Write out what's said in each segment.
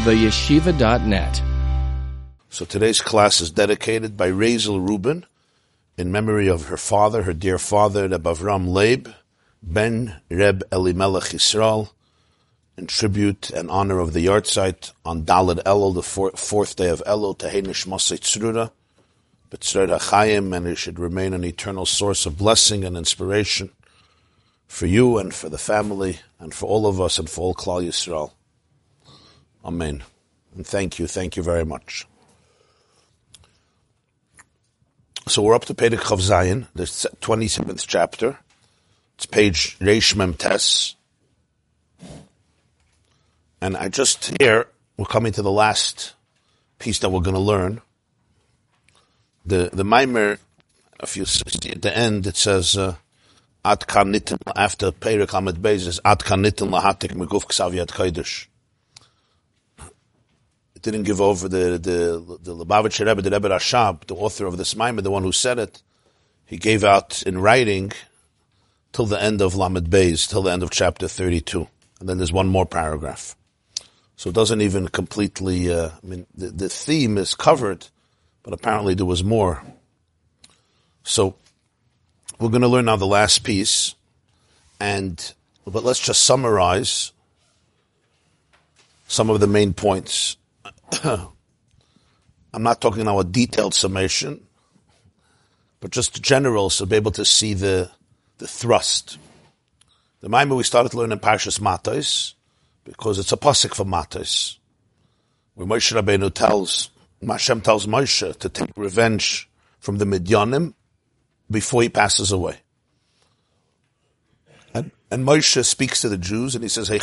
theyeshiva.net. So today's class is dedicated by Razel Rubin in memory of her father, her dear father, Reb Avram Leib, Ben Reb Elimelech Yisrael, in tribute and honor of the yahrzeit on Dalad Elul, the four, fourth day of Elul, Tehenish Masay Tzrura, B'tzred HaChayim, and it should remain an eternal source of blessing and inspiration for you and for the family and for all of us and for all Klal Yisrael. Amen. And thank you, thank you very much. So we're up to Perek Chav Zayin, the 27th chapter. It's page Reish Mem Tes. And I just here, we're coming to the last piece that we're going to learn. The, the Maimer, if you see at the end, it says, uh, kan nitin, after Perek Amid Beis, is Ad kan nitin lahatik meguf ksav kodesh. It didn't give over the, the, the Lubavitcher Rebbe, the Rebbe Rashab, the author of this Maimer, the one who said it. He gave out in writing till the end of Lamed Beis, till the end of chapter 32. And then there's one more paragraph. So it doesn't even completely, uh, I mean, the, the theme is covered, but apparently there was more. So we're going to learn now the last piece, and but let's just summarize some of the main points. I'm not talking now a detailed summation, but just general, so be able to see the the thrust. The Maimah we started to learn in Parshas Matos, because it's a pasuk for Matos, where Moshe Rabbeinu tells, Hashem tells Moshe to take revenge from the Midyanim before he passes away. And, and Moshe speaks to the Jews and he says, Hey,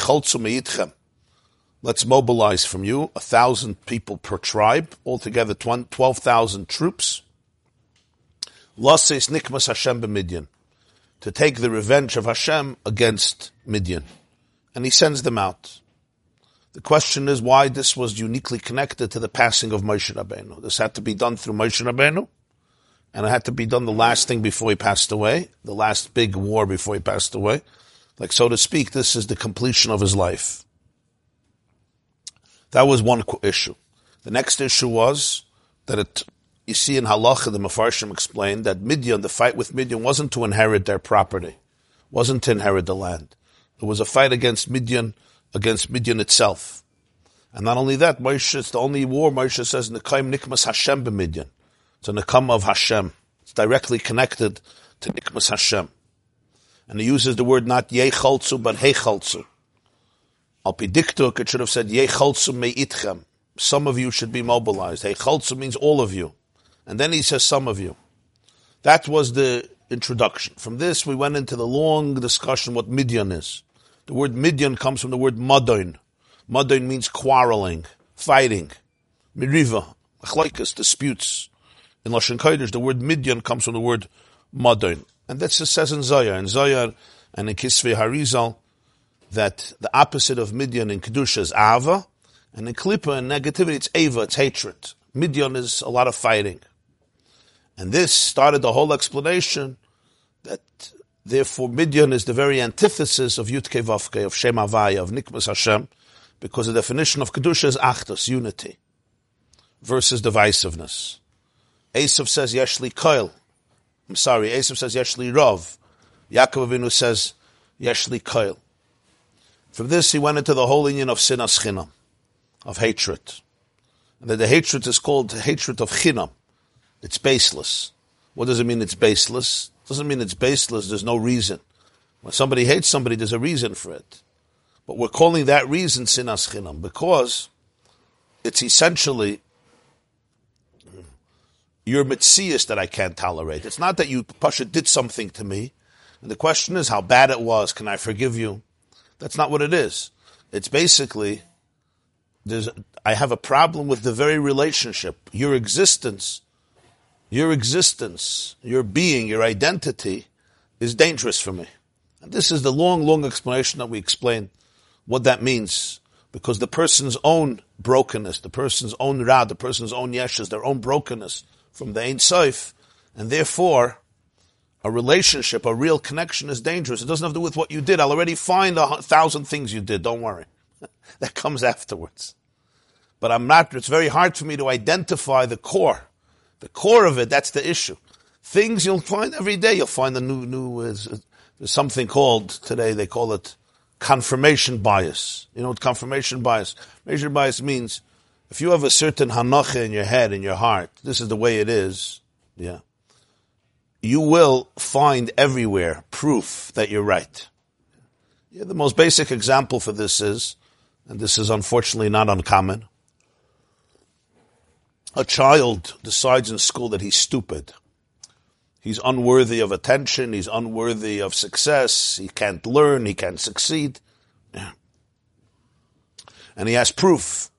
Let's mobilize from you a thousand people per tribe, altogether 12,000 troops. Lases nikmas Hashem b'Midyan, to take the revenge of Hashem against Midian. And he sends them out. The question is why this was uniquely connected to the passing of Moshe Rabbeinu. This had to be done through Moshe Rabbeinu, and it had to be done the last thing before he passed away, the last big war before he passed away. Like so to speak, this is the completion of his life. That was one issue. The next issue was that it, you see in Halacha, the Mefarshim explained that Midian, the fight with Midian, wasn't to inherit their property, wasn't to inherit the land. It was a fight against Midian, against Midian itself. And not only that, Moshe, it's the only war Moshe says, Nekaim Nikmas Hashem b'Midian. It's a Nekam of Hashem. It's directly connected to Nikmas Hashem. And he uses the word not Yechaltzu, but Hechaltzu. Al Pidiktuk, it should have said Yechaltzu Me'itchem. Some of you should be mobilized. Hechaltzu means all of you. And then he says some of you. That was the introduction. From this, we went into the long discussion what Midian is. The word Midian comes from the word Madon. Madon means quarreling, fighting, miriva, achlaikas, disputes. In Lashon Kodesh, the word Midian comes from the word Madon. And that's it says in Zohar. In Zohar and in Kisvei Harizal, that the opposite of Midian in Kedusha is Ava, and in Klippa and negativity, it's Ava, it's hatred. Midian is a lot of fighting. And this started the whole explanation that therefore Midian is the very antithesis of Yutke Vavke, of Shem Havaya, of Nikmas Hashem, because the definition of Kedusha is Achdus, unity, versus divisiveness. Esav says Yeshli Koil. I'm sorry, Esav says Yeshli Rov. Yaakov Avinu says Yeshli Koil. From this he went into the whole union of sinas chinam, of hatred. And that the hatred is called hatred of chinam. It's baseless. What does it mean it's baseless? It doesn't mean it's baseless, there's no reason. When somebody hates somebody, there's a reason for it. But we're calling that reason sinas chinam because it's essentially your mitzias that I can't tolerate. It's not that you, Pasha, did something to me. And the question is how bad it was. Can I forgive you? That's not what it is. It's basically, there's, I have a problem with the very relationship, your existence, your existence, your being, your identity is dangerous for me. And this is the long, long explanation that we explain what that means. Because the person's own brokenness, the person's own ra, the person's own yeshas, their own brokenness, from the Ein Sof, and therefore a relationship, a real connection is dangerous. It doesn't have to do with what you did. I'll already find a thousand things you did. Don't worry. that comes afterwards. but I'm not, it's very hard for me to identify the core. The core of it, that's the issue. Things you'll find every day, you'll find a new, new, uh, there's something called, today they call it confirmation bias. You know what confirmation bias? Confirmation bias means if you have a certain hanacha in your head, in your heart, this is the way it is, yeah, you will find everywhere proof that you're right. Yeah, the most basic example for this is, and this is unfortunately not uncommon, a child decides in school that he's stupid. He's unworthy of attention. He's unworthy of success. He can't learn. He can't succeed. Yeah. And he has proof.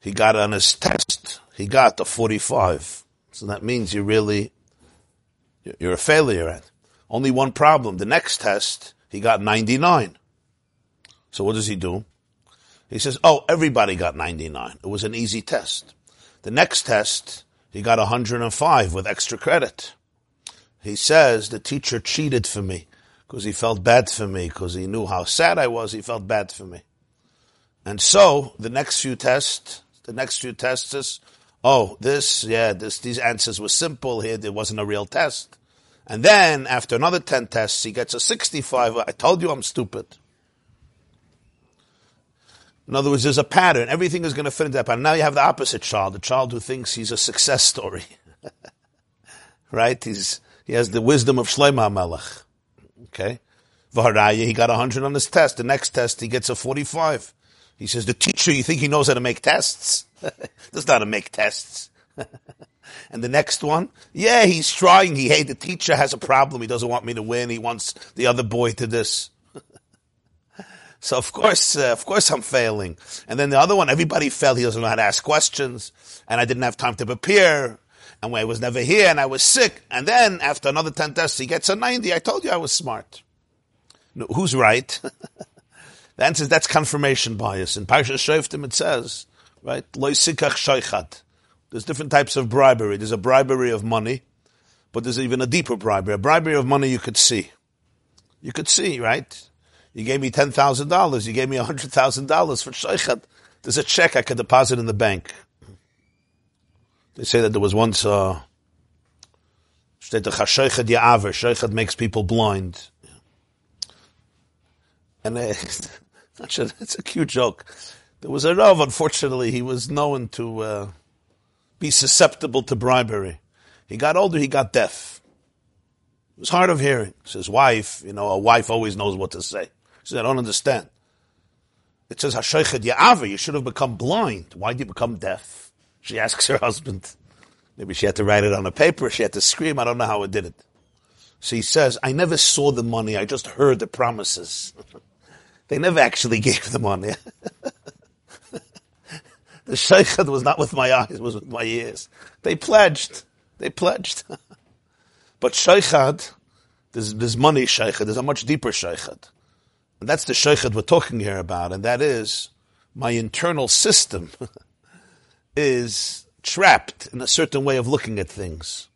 He got on his test. He got the 45. So that means you really, you're a failure at. Only one problem. The next test, he got 99. So what does he do? He says, oh, everybody got 99. It was an easy test. The next test, he got 105 with extra credit. He says the teacher cheated for me because he felt bad for me because he knew how sad I was. He felt bad for me. And so the next few tests, the next few tests oh, this, yeah, this, these answers were simple here. There wasn't a real test. And then after another 10 tests, he gets a 65. I told you I'm stupid. In other words, there's a pattern. Everything is going to fit into that pattern. Now you have the opposite child, the child who thinks he's a success story. right? He's, he has the wisdom of Shlomo Melech. Okay? Vaharaya, he got 100 on his test. The next test, he gets a 45. He says, the teacher, you think he knows how to make tests? Does not how to make tests. and the next one, yeah, he's trying. He, hey, the teacher has a problem. He doesn't want me to win. He wants the other boy to this. So of course, uh, of course I'm failing. And then the other one, everybody failed. He doesn't know how to ask questions. And I didn't have time to prepare. And I was never here and I was sick. And then after another 10 tests, he gets a 90. I told you I was smart. No, who's right? The answer is that's confirmation bias. In Parsha Shoftim it says, right? There's different types of bribery. There's a bribery of money, but there's even a deeper bribery. A bribery of money you could see. You could see, right? You gave me ten thousand dollars. You gave me hundred thousand dollars for shaykhad. There's a check I could deposit in the bank. They say that there was once uh, shaykhad makes people blind, and uh, it's a cute joke. There was a Rav, unfortunately, he was known to uh, be susceptible to bribery. He got older, he got deaf. It was hard of hearing. his wife, you know, a wife always knows what to say. She said, I don't understand. It says, Hashoichet Ya'ava, you should have become blind. Why did you become deaf? She asks her husband. Maybe she had to write it on a paper, she had to scream, I don't know how it did it. So he says, I never saw the money, I just heard the promises. they never actually gave the money. the shaykhad was not with my eyes, it was with my ears. They pledged. They pledged. but shaykhad, there's, there's money shaykhad, there's a much deeper shaykhad. And that's the shaykhad we're talking here about, and that is my internal system is trapped in a certain way of looking at things.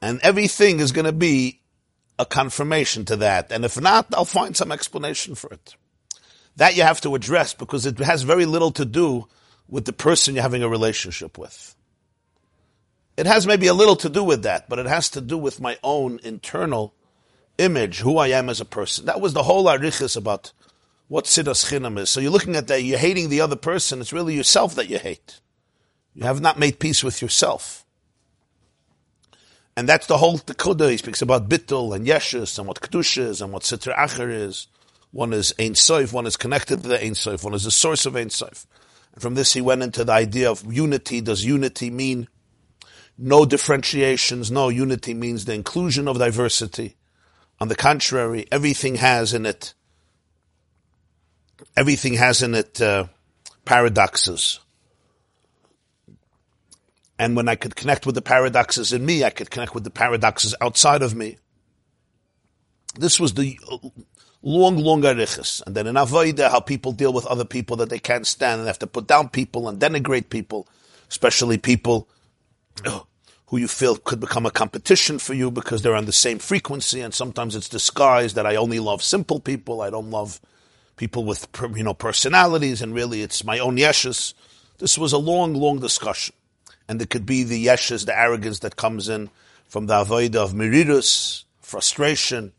And everything is going to be a confirmation to that. And if not, I'll find some explanation for it. That you have to address because it has very little to do with the person you're having a relationship with. It has maybe a little to do with that, but it has to do with my own internal image, who I am as a person. That was the whole arichis about what sinas chinam is. So you're looking at that, you're hating the other person, it's really yourself that you hate. You have not made peace with yourself. And that's the whole Tekuda. He speaks about bittul and yeshus and what kedusha is and what sitra acher is. One is Ein one is connected to the Ein one is the source of Ein. And from this he went into the idea of unity. Does unity mean no differentiations? No, unity means the inclusion of diversity. On the contrary, everything has in it, everything has in it uh, paradoxes. And when I could connect with the paradoxes in me, I could connect with the paradoxes outside of me. This was the long, long arichas. And then in Avodah, how people deal with other people that they can't stand and have to put down people and denigrate people, especially people who you feel could become a competition for you because they're on the same frequency, and sometimes it's disguised that I only love simple people, I don't love people with you know personalities, and really it's my own yeshus. This was a long, long discussion. And it could be the yeshes, the arrogance that comes in from the avodah of merirus, frustration,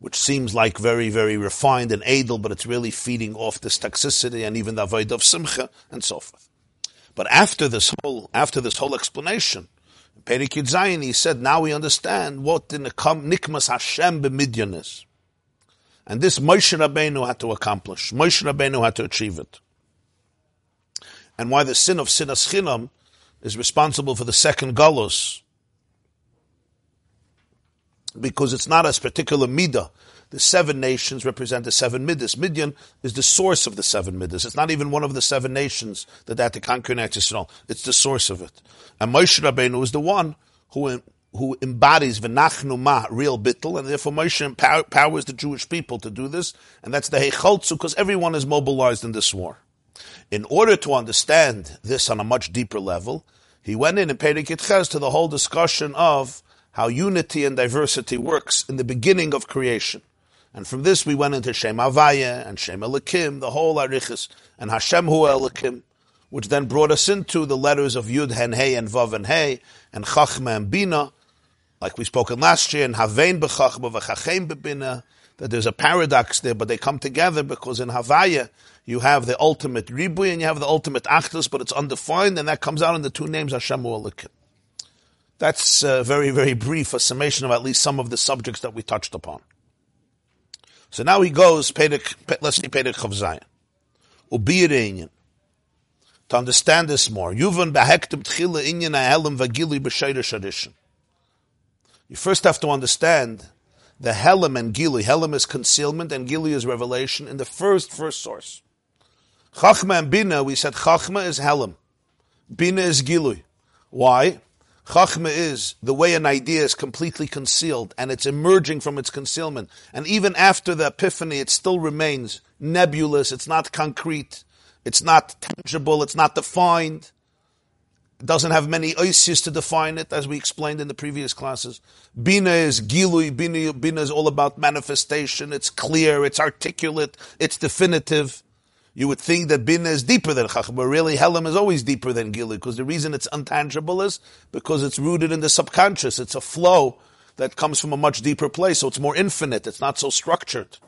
which seems like very, very refined and edel, but it's really feeding off this toxicity and even the avodah of simcha and so forth. But after this whole, after this whole explanation, Perikid Zayin, he said, now we understand what the Nikmas Hashem b'midyan is. And this Moshe Rabbeinu had to accomplish. Moshe Rabbeinu had to achieve it. And why the sin of Sinas Chinam is responsible for the second Galus. Because it's not a particular midah. The seven nations represent the seven midas. Midian is the source of the seven midas. It's not even one of the seven nations that had to conquer Israel. It's the source of it. And Moshe Rabbeinu is the one who who embodies v'nachnu ma, real bittel, and therefore Moshe empowers the Jewish people to do this, and that's the heicholtzu, because everyone is mobilized in this war. In order to understand this on a much deeper level, he went in and paid a to the whole discussion of how unity and diversity works in the beginning of creation. And from this we went into Shem Avaya and Shem Elikim, the whole Arichis, and Hashem Hu Elikim, which then brought us into the letters of Yud, Hen, Hey, and Vav, and Hey, and Chachma and Bina, like we spoke in last year, in Havein B'Chachma v'Chachem B'Bina, that there's a paradox there, but they come together because in Havaya you have the ultimate Ribui and you have the ultimate Achdus, but it's undefined, and that comes out in the two names Hashem Elikim. That's uh, very, very brief, a summation of at least some of the subjects that we touched upon. So now he goes, let's see Perek Chavzayin. Ubiyir to understand this more. Yuvan behektim tchila inyan ha'elim vagili b'shayrish addition. You first have to understand the helim and gili. Helim is concealment and gili is revelation in the first, first source. Chachma and bina, we said chachma is helim. Bina is gilui. Why? Chachma is the way an idea is completely concealed and it's emerging from its concealment. And even after the epiphany, it still remains nebulous. It's not concrete. It's not tangible. It's not defined. It doesn't have many oisis to define it, as we explained in the previous classes. Bina is gilui. Bina, Bina is all about manifestation. It's clear. It's articulate. It's definitive. You would think that Bina is deeper than Chacham, but really Helam is always deeper than Gilui, because the reason it's untangible is because it's rooted in the subconscious. It's a flow that comes from a much deeper place, so it's more infinite. It's not so structured.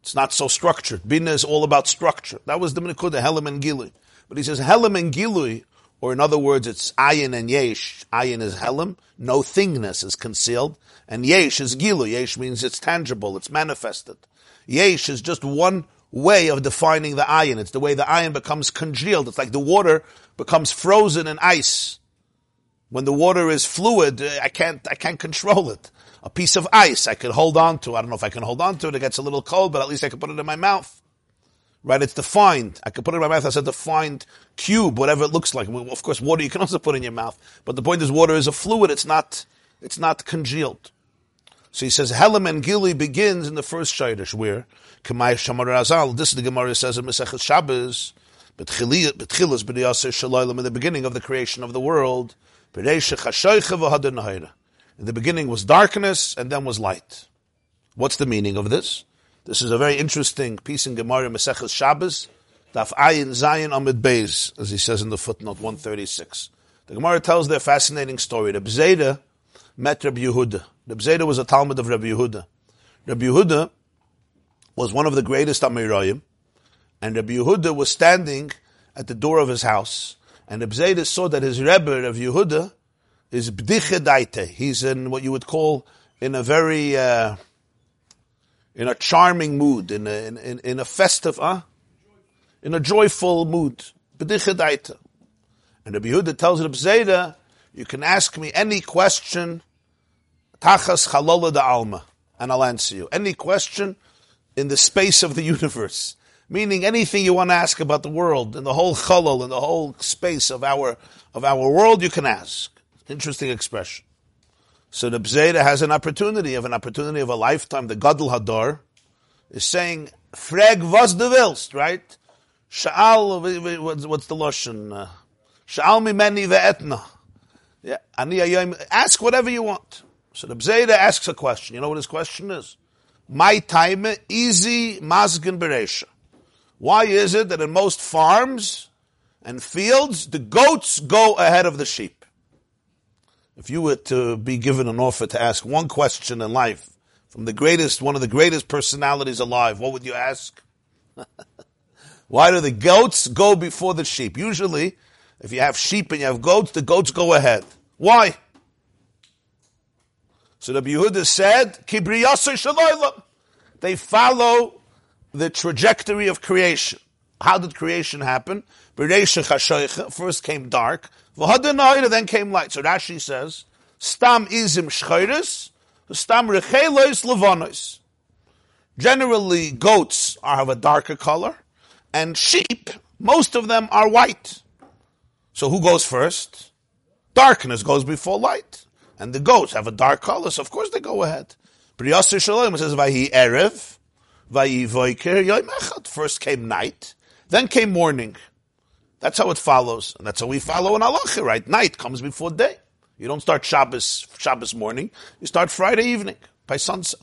It's not so structured. Bina is all about structure. That was the Menikuda, Helam and Gilui. But he says Helam and Gilui, or in other words, it's Ayin and Yesh. Ayin is Helam, no thingness is concealed, and Yesh is Gilui. Yesh means it's tangible, it's manifested. Yesh is just one way of defining the ayin. It's the way the ayin becomes congealed. It's like the water becomes frozen in ice. When the water is fluid, uh, I can't, I can't control it a piece of ice I could hold on to. I don't know if I can hold on to it. It gets a little cold, but at least I can put it in my mouth. Right? It's defined. I can put it in my mouth as a defined cube, whatever it looks like. Of course, water you can also put in your mouth. But the point is water is a fluid. It's not, it's not congealed. So he says, Helam and Gili begins in the first Shaydish, where, Kamai Shamar Azal, this is the Gemara says in Mesechet Shabbos, but Chilas b'diyaser shalaylam in the beginning of the creation of the world, in the beginning was darkness and then was light. What's the meaning of this? This is a very interesting piece in Gemara Maseches Shabbos, Daf Ayin Zayin Amid Beis, as he says in the footnote 136. The Gemara tells their fascinating story. The Bzeda met Rabbi Yehuda. The Bzeda was a Talmud of Rabbi Yehuda. Rabbi Yehuda was one of the greatest Amoraim, and Rabbi Yehuda was standing at the door of his house, and the Bzeda saw that his Rebbe, of Yehuda, is bdiche He's in what you would call in a very uh, in a charming mood, in a in, in a festive, huh? in a joyful mood. Bdiche And Rabbi Yehuda tells Rabbi Zeda, you can ask me any question, tachas chalola da alma, and I'll answer you. Any question in the space of the universe. Meaning anything you want to ask about the world, in the whole chalal, in the whole space of our, of our world, you can ask. Interesting expression. So the Bzeda has an opportunity of an opportunity of a lifetime. The Gadol Hadar is saying, Freg was the willst, right? Sha'al, what's the? Uh, Sha'al mimeni ve'etna. Yeah, ask whatever you want. So the Bzeda asks a question. You know what his question is? My time, easy, mazgin beresha. Why is it that in most farms, and fields, the goats go ahead of the sheep. If you were to be given an offer to ask one question in life from the greatest, one of the greatest personalities alive, what would you ask? Why do the goats go before the sheep? Usually, if you have sheep and you have goats, the goats go ahead. Why? So the Yehuda said, They follow the trajectory of creation. How did creation happen? First came dark, then came light. So Rashi says, Stam izim shchayris, stam rechelois levonois. Generally, goats are of a darker color, and sheep, most of them are white. So who goes first? Darkness goes before light. And the goats have a dark color, so of course they go ahead. Yasser Shalom says, Vahi Erev, Vahi Voiker, Yom Echad. First came night, then came morning. That's how it follows. And that's how we follow in halacha, right? Night comes before day. You don't start Shabbos, Shabbos morning. You start Friday evening by sunset.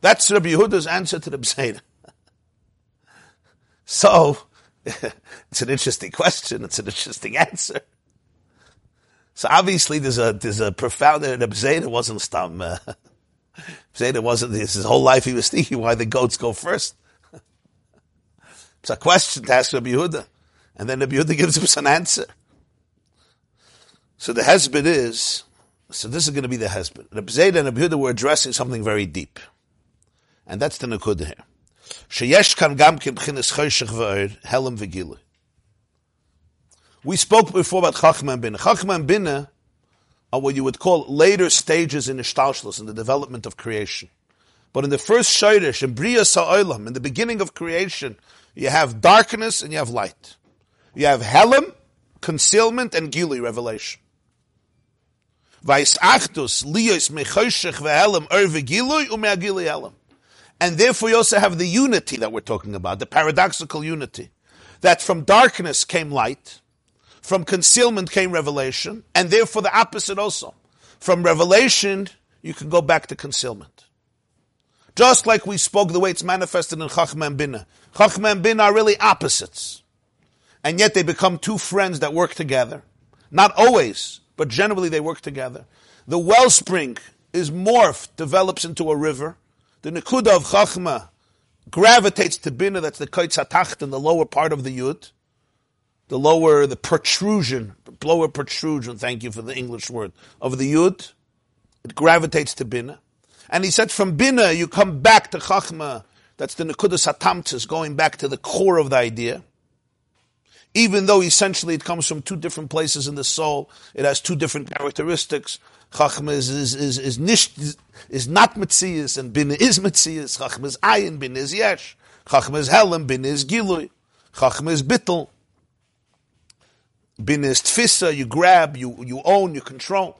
That's Rabbi Yehuda's answer to the B'Seder. so, it's an interesting question. It's an interesting answer. So obviously there's a, there's a profound, the B'Seder wasn't stam, uh, B'Seder wasn't, his whole life he was thinking why the goats go first. it's a question to ask Rabbi Yehuda. And then Rabbi Yehuda gives us an answer. So the husband is, so this is going to be the husband. Rabbi Zayda and Rabbi Yehuda were addressing something very deep. And that's the Nakuda here. B'chinis choshech v'or, helam v'gilu. We spoke before about Chachma and Bina. Chachma and Bina are what you would call later stages in Ishtalshlus, in the development of creation. But in the first Shayrish, in Bria Sa'olam, in the beginning of creation, you have darkness and you have light. You have Helam, concealment, and Gili, revelation. Vayisachtus, liyos mechoshech ve'elam, er ve'gilui, u'me'agili elam. And therefore you also have the unity that we're talking about, the paradoxical unity. That from darkness came light, from concealment came revelation, and therefore the opposite also. From revelation, you can go back to concealment. Just like we spoke the way it's manifested in Chachma and Bina. Chachma and Bina are really opposites and yet they become two friends that work together. Not always, but generally they work together. The wellspring is morphed, develops into a river. The Nikuda of Chachma gravitates to Bina, that's the Kaitz in the lower part of the Yud. The lower, the protrusion, lower protrusion, thank you for the English word, of the Yud. It gravitates to Bina. And he said from Bina, you come back to Chachma, that's the Nikuda Satamtis, going back to the core of the idea even though essentially it comes from two different places in the soul, it has two different characteristics. Chachma is, is, is, is, is not Metzias, and Bin is Metzias. Chachma is Ayin, Bin is Yesh. Chachma is Helam, Bin is Gilui. Chachma is Bittel. Bin is Tfisa, you grab, you, you own, you control.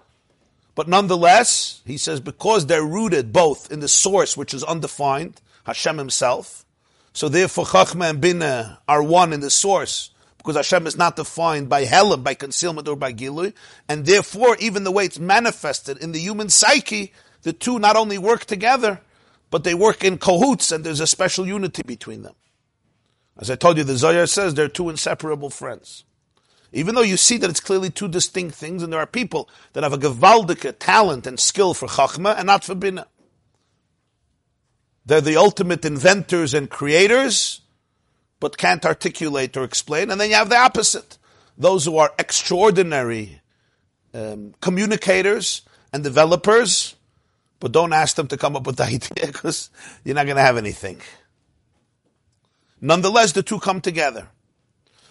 But nonetheless, he says, because they're rooted both in the source, which is undefined, Hashem himself, so therefore Chachma and Bina are one in the source, because Hashem is not defined by helam, by concealment, or by gilui, and therefore, even the way it's manifested in the human psyche, the two not only work together, but they work in cahoots, and there's a special unity between them. As I told you, the Zohar says they're two inseparable friends. Even though you see that it's clearly two distinct things, and there are people that have a gewaldige talent and skill for chachma and not for bina. They're the ultimate inventors and creators, but can't articulate or explain. And then you have the opposite. Those who are extraordinary um, communicators and developers, but don't ask them to come up with the idea because you're not going to have anything. Nonetheless, the two come together.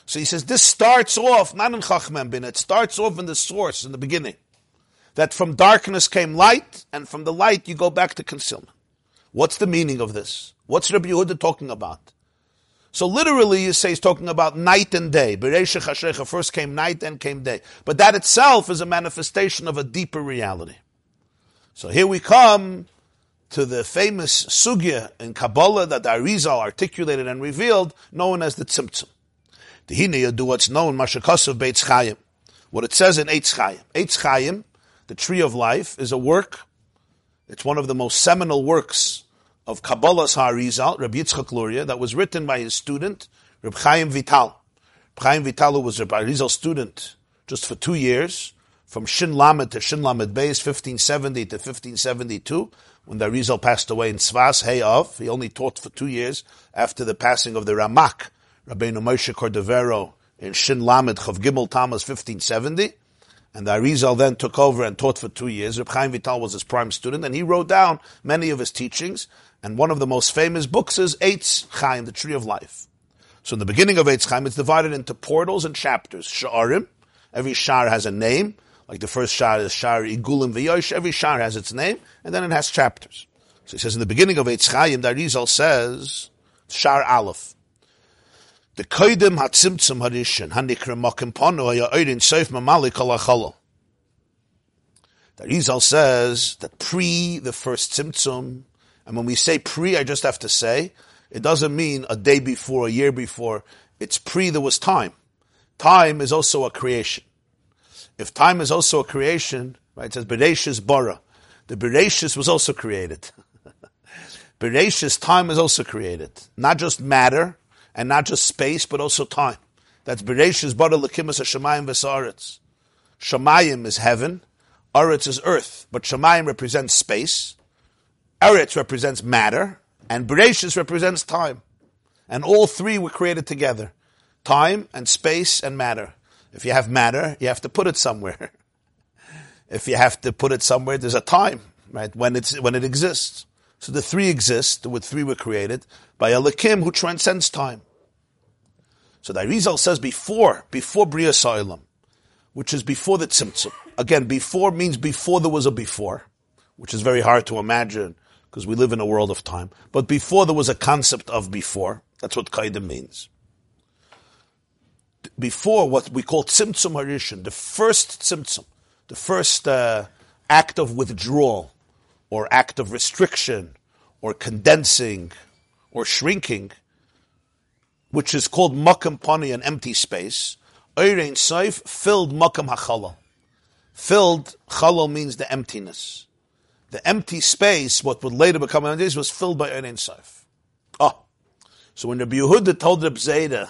So he says this starts off not in Chachmem bin, it starts off in the source in the beginning. That from darkness came light, and from the light you go back to concealment. What's the meaning of this? What's Rabbi Yehuda talking about? So literally, you say he's talking about night and day. Bereisha first came night, then came day. But that itself is a manifestation of a deeper reality. So here we come to the famous sugya in Kabbalah that the Arizal articulated and revealed, known as the Tzimtzum. The Hine do what's known, Mashakasav Beitz Chayim. What it says in Eitz Chayim. Eitz Chayim, the tree of life, is a work. It's one of the most seminal works of Kabbalah's Harizal, Rabbi Yitzchak Luria, that was written by his student, Reb Chaim Vital. Chaim Vitalu was a Arizal student just for two years, from Shin Lamed to Shin Lamed Beis, 1570 to 1572, when the Arizal passed away in Tzfas, of. He only taught for two years after the passing of the Ramak, Rabbeinu Moshe Cordovero, in Shin Lamed Chav Gimel Tamas, 1570. And the Arizal then took over and taught for two years. Reb Chaim Vital was his prime student, and he wrote down many of his teachings. And one of the most famous books is Eitz Chaim, the Tree of Life. So in the beginning of Eitz Chaim, it's divided into portals and chapters. Sha'arim, every shar has a name. Like the first shar is Shar Igulim V'yosh. Every shar has its name, and then it has chapters. So he says in the beginning of Eitz Chaim, the says, Shar Aleph. The koidim hatzimtzum harishin hanikra makim pano haya oirin seif mamalik alachalo. The Rizal says that pre the first tzimtzum, and when we say pre, I just have to say, it doesn't mean a day before, a year before. It's pre, there was time. Time is also a creation. If time is also a creation, right, it says Bereshis bara. The Bereshis was also created. Bereshis, time is also created. Not just matter, and not just space, but also time. That's Bereshis Bara Lakimas Shemayim V'Saretz. Shemayim is heaven, Aretz is earth, but Shemayim represents space, Eretz represents matter, and Bereshis represents time. And all three were created together. Time and space and matter. If you have matter, you have to put it somewhere. if you have to put it somewhere, there's a time, right, when it's, when it exists. So the three exist, the three were created by Elikim who transcends time. So the Arizal says before, before Bria Sa'ilam, which is before the Tzimtzum. Again, before means before there was a before, which is very hard to imagine because we live in a world of time. But before there was a concept of before, that's what Kaidim means. Before what we call Tzimtzum Harishan, the first Tzimtzum, the first uh, act of withdrawal, or act of restriction or condensing or shrinking, which is called makam pani, an empty space. Eirein Saif filled makam hachalal. Filled, chalal means the emptiness. The empty space, what would later become empty was filled by Eirein Saif. Oh. Ah. So when Rabbi Yehuda told Rabbi Zayda,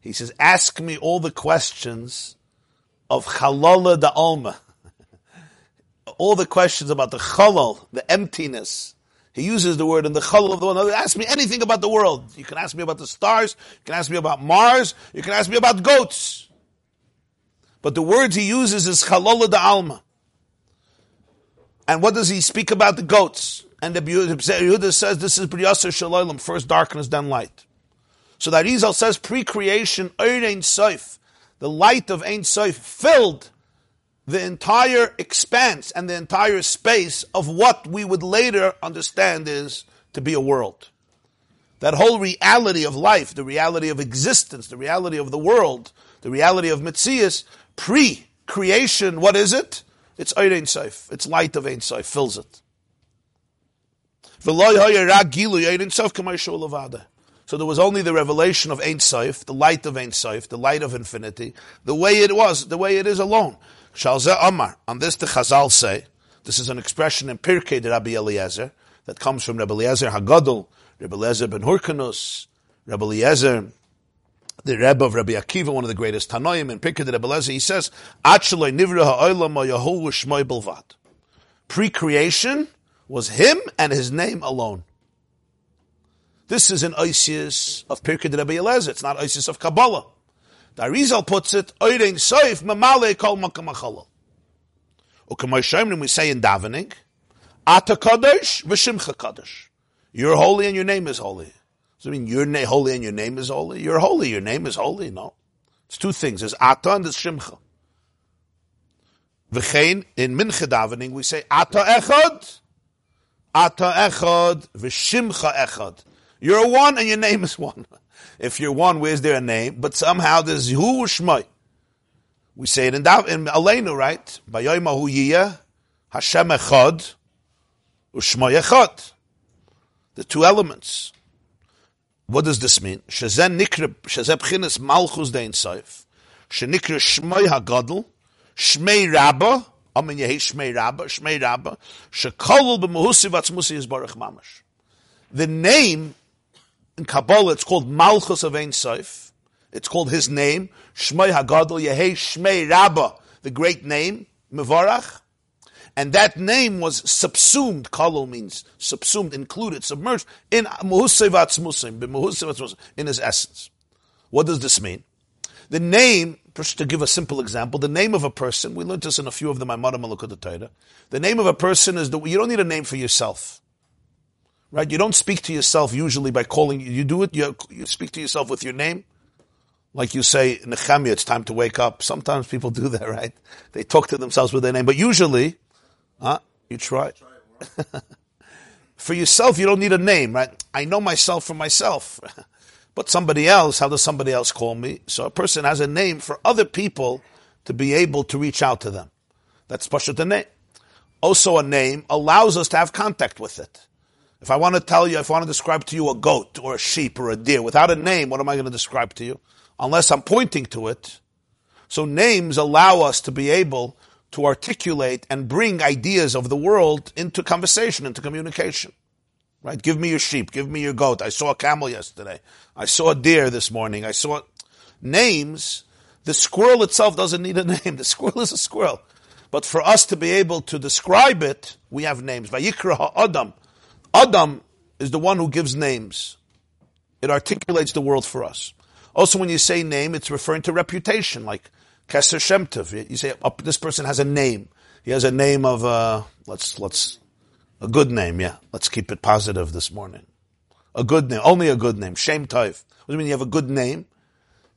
he says, ask me all the questions of chalala da alma all the questions about the chalal, the emptiness. He uses the word in the chalal of the world. Ask me anything about the world. You can ask me about the stars. You can ask me about Mars. You can ask me about goats. But the words he uses is chalala da alma. And what does he speak about the goats? And the Yehuda says this is B'riyasar Shalom, first darkness, then light. So that Rizal says pre-creation, Ein Soif, the light of Ein Soif, filled the entire expanse and the entire space of what we would later understand is to be a world. That whole reality of life, the reality of existence, the reality of the world, the reality of Metzias, pre-creation, what is it? It's Ein Seif. It's light of Ein Seif, fills it. So there was only the revelation of Ein Seif, the light of Ein Seif, the light of infinity, the way it was, the way it is alone. Shalzeh Amar. On this, the Chazal say, this is an expression in Pirkei de Rabbi Eliezer that comes from Rabbi Eliezer Hagadol, Rabbi Eliezer ben Hurkanus, Rabbi Eliezer, the Rebbe of Rabbi Akiva, one of the greatest Tanoim, in Pirkei de Rabbi he says. Pre-creation was him and his name alone. This is an Isis of Pirkei de Rabbi Eliezer. It's not Isis of Kabbalah. The Arizal puts it, Oirein Soif Mamale Kol Makam Achalal. Ukamay Shemrim, we say in davening, Ata Kadosh V'Shimcha Kadosh. You're holy and your name is holy. Does it mean you're na- holy and your name is holy? You're holy, your name is holy? No. It's two things. There's Ata and there's Shimcha. V'chein, in Mincha davening, we say, Ata Echad, Ata Echad, V'Shimcha Echad. You're one and your name is one. If you're one, where's their name? But somehow there's Hu Shmai. We say it in, Dav, in Aleinu, right? Bayoimahu Yiyah, Hashem Echad, Ushmai Echad. The two elements. What does this mean? Shazen nikre, shazeb chinas malchus dein seif. Shenikre shmei hagadol, shmei rabba, amen yehi shmei rabba, shmei rabba, shekolul b'muhusi v'atzmusi yizbarach mamash. The name in Kabbalah, it's called Malchus of Ein It's called his name, Shmei Hagadol Yehei Shmei Rabba, the great name, Mevarach. And that name was subsumed, Kalul means subsumed, included, submerged in Musim, in his essence. What does this mean? The name, just to give a simple example, the name of a person, we learned this in a few of the Maimara Malakut Torah. The name of a person is the, you don't need a name for yourself. Right? You don't speak to yourself usually by calling, you do it, you, you speak to yourself with your name. Like you say, Nehemiah, it's time to wake up. Sometimes people do that, right? They talk to themselves with their name, but usually, huh? You try. for yourself, you don't need a name, right? I know myself for myself. but somebody else, how does somebody else call me? So a person has a name for other people to be able to reach out to them. That's Pashat the name. Also a name allows us to have contact with it. If I want to tell you, if I want to describe to you a goat or a sheep or a deer without a name, what am I going to describe to you? Unless I'm pointing to it. So names allow us to be able to articulate and bring ideas of the world into conversation, into communication. Right? Give me your sheep. Give me your goat. I saw a camel yesterday. I saw a deer this morning. I saw names. The squirrel itself doesn't need a name. The squirrel is a squirrel. But for us to be able to describe it, we have names. Vayikra Adam. Adam is the one who gives names. It articulates the world for us. Also, when you say name, it's referring to reputation, like Keser Shemtov. You say, oh, this person has a name. He has a name of, uh, let's, let's, a good name, yeah. Let's keep it positive this morning. A good name, only a good name. Shem Taif. What do you mean you have a good name?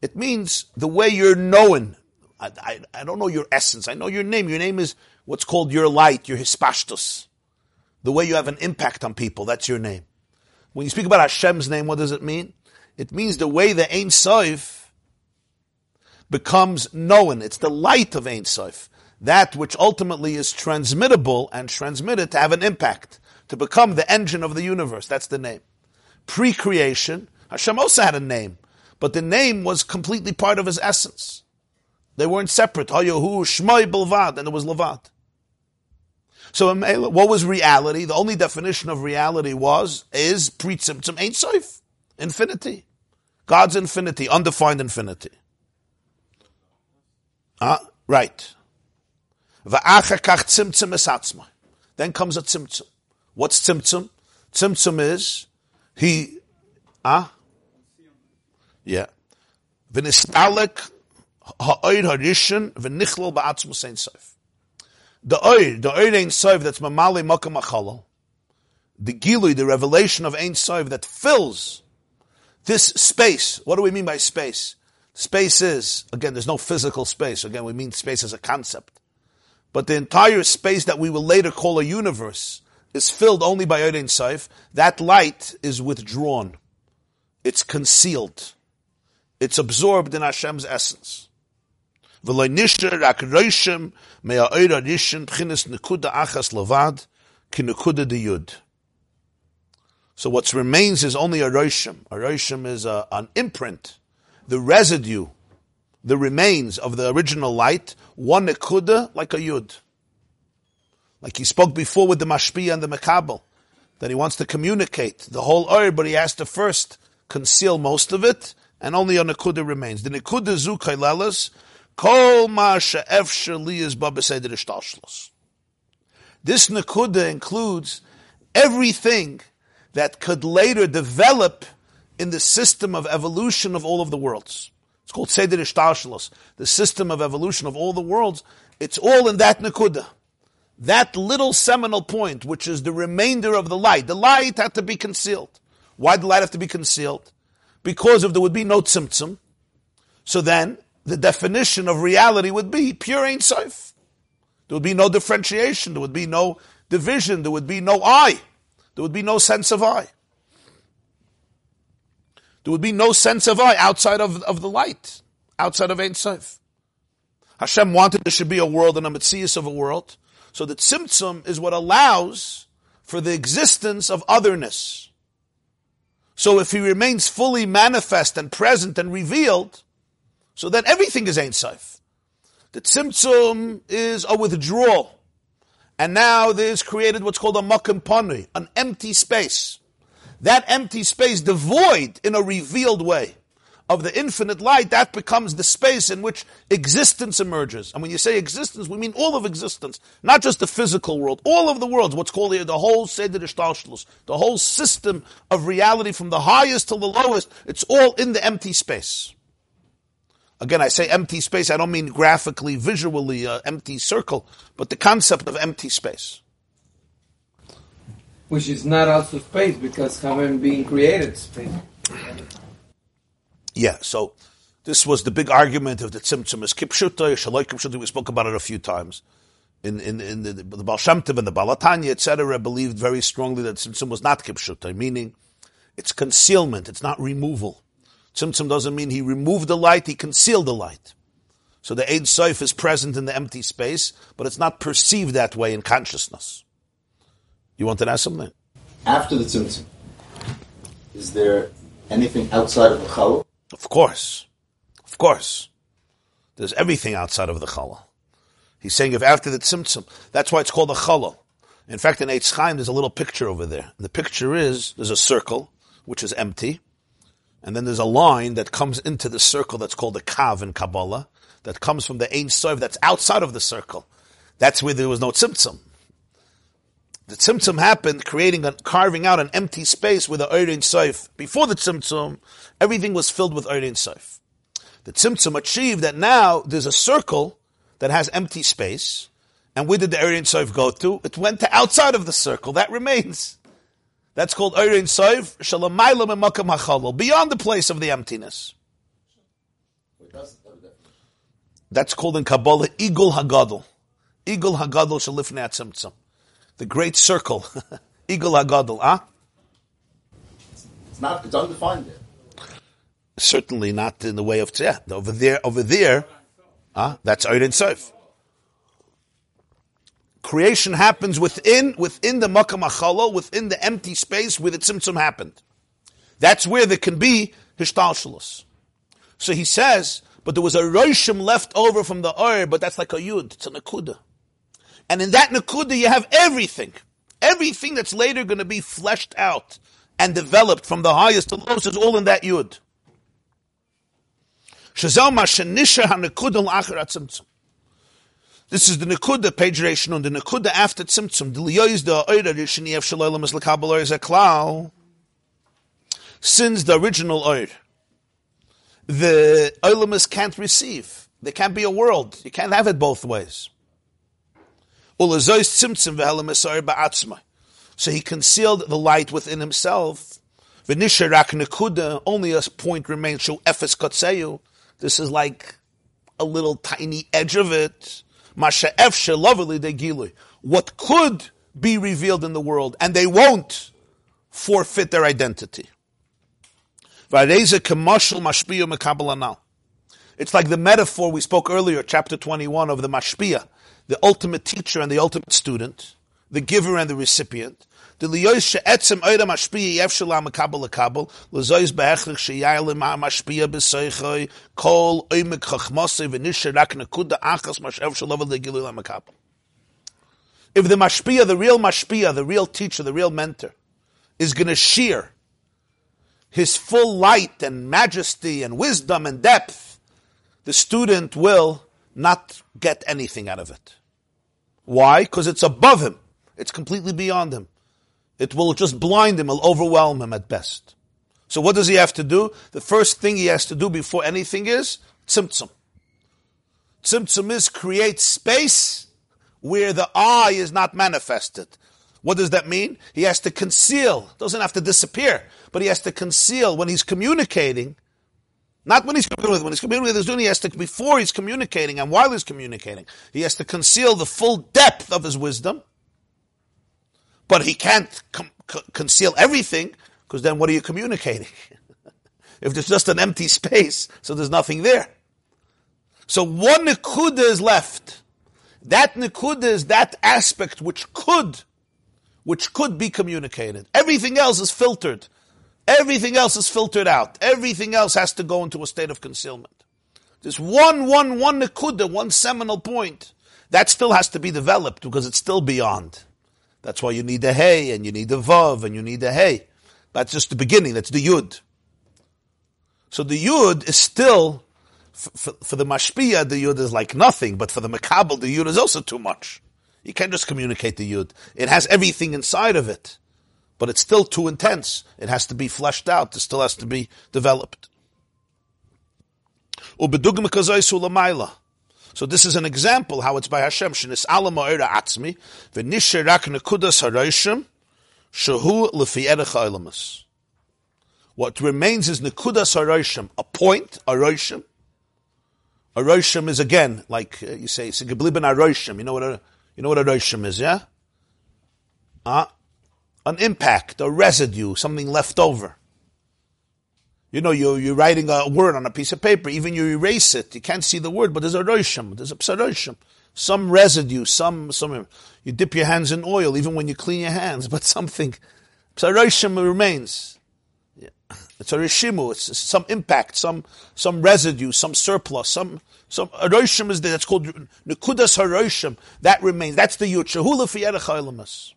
It means the way you're known. I, I, I, don't know your essence. I know your name. Your name is what's called your light, your hispashtus. The way you have an impact on people, that's your name. When you speak about Hashem's name, what does it mean? It means the way the Ein Soif becomes known. It's the light of Ein Soif. That which ultimately is transmittable and transmitted to have an impact, to become the engine of the universe. That's the name. Pre-creation, Hashem also had a name, but the name was completely part of his essence. They weren't separate. Hayahu, Shmai, Bilvad, and it was Levad. So what was reality? The only definition of reality was, is pre-tzimtzum Ein Soif. Infinity. God's infinity, undefined infinity. Uh, right. Then comes a tzimtzum. What's tzimtzum? Tzimtzum is he, ah, yeah. V'nistalek ha'oid ha'rishon v'nichlol ba'atzmus ein. The oid, the oid ein sof that's mamali makam achalal. The gilui, the revelation of ein sof that fills this space, what do we mean by space? Space is, again, there's no physical space. Again, we mean space as a concept. But the entire space that we will later call a universe is filled only by Ein Saif. That light is withdrawn. It's concealed. It's absorbed in Hashem's essence. So what remains is only a roshim. A roshim is a, an imprint, the residue, the remains of the original light, one nekuda like a yud. Like he spoke before with the mashpi and the mekabel, that he wants to communicate the whole oir, but he has to first conceal most of it, and only a nekuda remains. The nekuda zu kailelas, kol ma she'ef sheli is This nekuda includes everything that could later develop in the system of evolution of all of the worlds. It's called Seder Ishtarshalos, the system of evolution of all the worlds. It's all in that Nakuda. That little seminal point, which is the remainder of the light. The light had to be concealed. Why did the light have to be concealed? Because if there would be no tzimtzum, so then the definition of reality would be pure Ein Sof. There would be no differentiation. There would be no division. There would be no I there would be no sense of I. There would be no sense of I outside of, of the light, outside of Ein Sof. Hashem wanted there should be a world and a mitzias of a world. So that tzimtzum is what allows for the existence of otherness. So if he remains fully manifest and present and revealed, so then everything is Ein Sof. The tzimtzum is a withdrawal. And now there's created what's called a pani, an empty space. That empty space devoid in a revealed way. of the infinite light, that becomes the space in which existence emerges. And when you say existence, we mean all of existence, not just the physical world, all of the worlds, what's called the, the whole Seder Ishtalshlus, the whole system of reality from the highest to the lowest, it's all in the empty space. Again, I say empty space, I don't mean graphically, visually, uh, empty circle, but the concept of empty space. Which is not also space because having being created space. Yeah, so this was the big argument of the Tzimtzum is Kipshuta, Shaloi Kipshuta, we spoke about it a few times. In, in, in the, the Baal Shem and the Balatanya, etc., believed very strongly that Tzimtzum was not Kipshuta, meaning it's concealment, it's not removal. Tzimtzum doesn't mean he removed the light, he concealed the light. So the Ein Soif is present in the empty space, but it's not perceived that way in consciousness. You want to ask something? After the Tzimtzum, is there anything outside of the Chalal? Of course. Of course. There's everything outside of the chalal. He's saying if after the tzimtzum, that's why it's called a chalal. In fact, in Eitz Chaim, there's a little picture over there. The picture is, there's a circle, which is empty, and then there's a line that comes into the circle that's called the kav in Kabbalah, that comes from the Ein Sof that's outside of the circle. That's where there was no tzimtzum. The tzimtzum happened, creating a, carving out an empty space with the Ein Sof. Before the tzimtzum, everything was filled with Ein Sof. The tzimtzum achieved that now there's a circle that has empty space, and where did the Ein Sof go to? It went to outside of the circle. That remains. That's called Ein Sof, Shalamaylam and Makam beyond the place of the emptiness. That's called in Kabbalah Igul Hagadol. Igul Hagadol Shalifnei Tzimtzum the great circle, Igul Hagadol, ah? It's not, it's undefined there. Certainly not in the way of yeah, over there, over there, ah, that's Ein Sof. Creation happens within, within the Makam within the empty space where the Tzimtzum happened. That's where there can be Hishtalshalos. So he says, but there was a Roshim left over from the Ur, but that's like a Yud, it's a Nakuda. And in that Nakuda, you have everything. Everything that's later going to be fleshed out and developed from the highest to lowest is all in that Yud. This is the Nakuda, page ration on the Nakuda after Tzimtzum. Since the original Oir, the Oilamus can't receive. There can't be a world. You can't have it both ways. So he concealed the light within himself. Only a point remains. This is like a little tiny edge of it. What could be revealed in the world, and they won't forfeit their identity. It's like the metaphor we spoke earlier, chapter 21 of the mashpia the ultimate teacher and the ultimate student, the giver and the recipient. The kol. If the mashpiya, the real mashpiya, the real teacher, the real mentor, is going to shear his full light and majesty and wisdom and depth, the student will not get anything out of it. Why? Because it's above him. It's completely beyond him. It will just blind him, it will overwhelm him at best. So what does he have to do? The first thing he has to do before anything is tzimtzum. Tzimtzum is create space where the I is not manifested. What does that mean? He has to conceal. Doesn't have to disappear, but he has to conceal when he's communicating. Not when he's communicating. When he's communicating with his he has to, before he's communicating and while he's communicating, he has to conceal the full depth of his wisdom. But he can't com- conceal everything, because then what are you communicating? if there's just an empty space, so there's nothing there. So one nikuda is left. That nikuda is that aspect which could, which could be communicated. Everything else is filtered. Everything else is filtered out. Everything else has to go into a state of concealment. There's one, one, one nikuda, one seminal point. That still has to be developed because it's still beyond. That's why you need a hey and you need a vav and you need a hey. That's just the beginning. That's the yud. So the Yud is still, for, for the Mashpia, the Yud is like nothing, but for the Makabal, the Yud is also too much. You can't just communicate the Yud. It has everything inside of it, but it's still too intense. It has to be fleshed out. It still has to be developed. So this is an example how it's by Hashem. Alam atzmi, nekudas ha'roishim, shehu lefi erech. What remains is nekudas ha'roishim, a point, a roishim. A roishim is again, like uh, you say, sigabliben ha'roishim. You know what a, you know what a roishim is, yeah? Uh, an impact, a residue, something left over. You know, you, you're writing a word on a piece of paper, even you erase it, you can't see the word, but there's a roshim, there's a psaroshim, some residue, some, some, you dip your hands in oil, even when you clean your hands, but something, psaroshim remains. Yeah. It's a rishimu, it's some impact, some, some residue, some surplus, some, some, a roshim is there, that's called nekudas haroshim, that remains, that's the yud, shahula fiyerech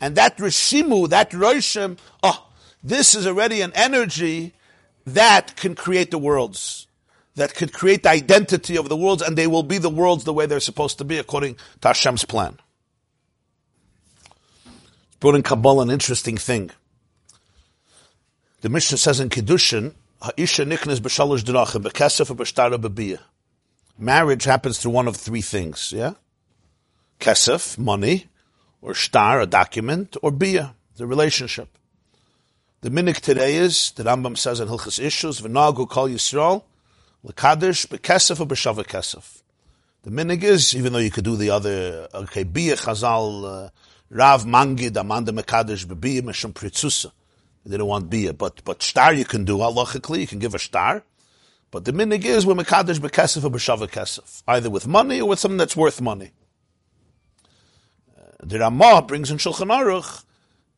And that rishimu, that roshim, oh, this is already an energy that can create the worlds. That could create the identity of the worlds, and they will be the worlds the way they're supposed to be according to Hashem's plan. It's brought in Kabbalah an interesting thing. The Mishnah says in Kiddushin, Ha'isha niknes b'shalosh drachim, b'kesef b'shtara b'biyah. Marriage happens through one of three things, yeah? Kesef, money, or star, a document, or biyah, the relationship. The minik today is, the Rambam says in Hilchas Ishus, v'nagu kol Yisrael, l'kadosh b'kesef or b'shava kesef. The minig is, even though you could do the other, okay, biyah chazal, uh, rav mangid, amanda mekadosh b'biyah meshum pritzusa. They don't want biyah, but, but star you can do, halachically, you can give a star. But the minig is, we're mekadosh b'kesef or b'shava kesef. Either with money or with something that's worth money. The Ramah brings in Shulchan Aruch,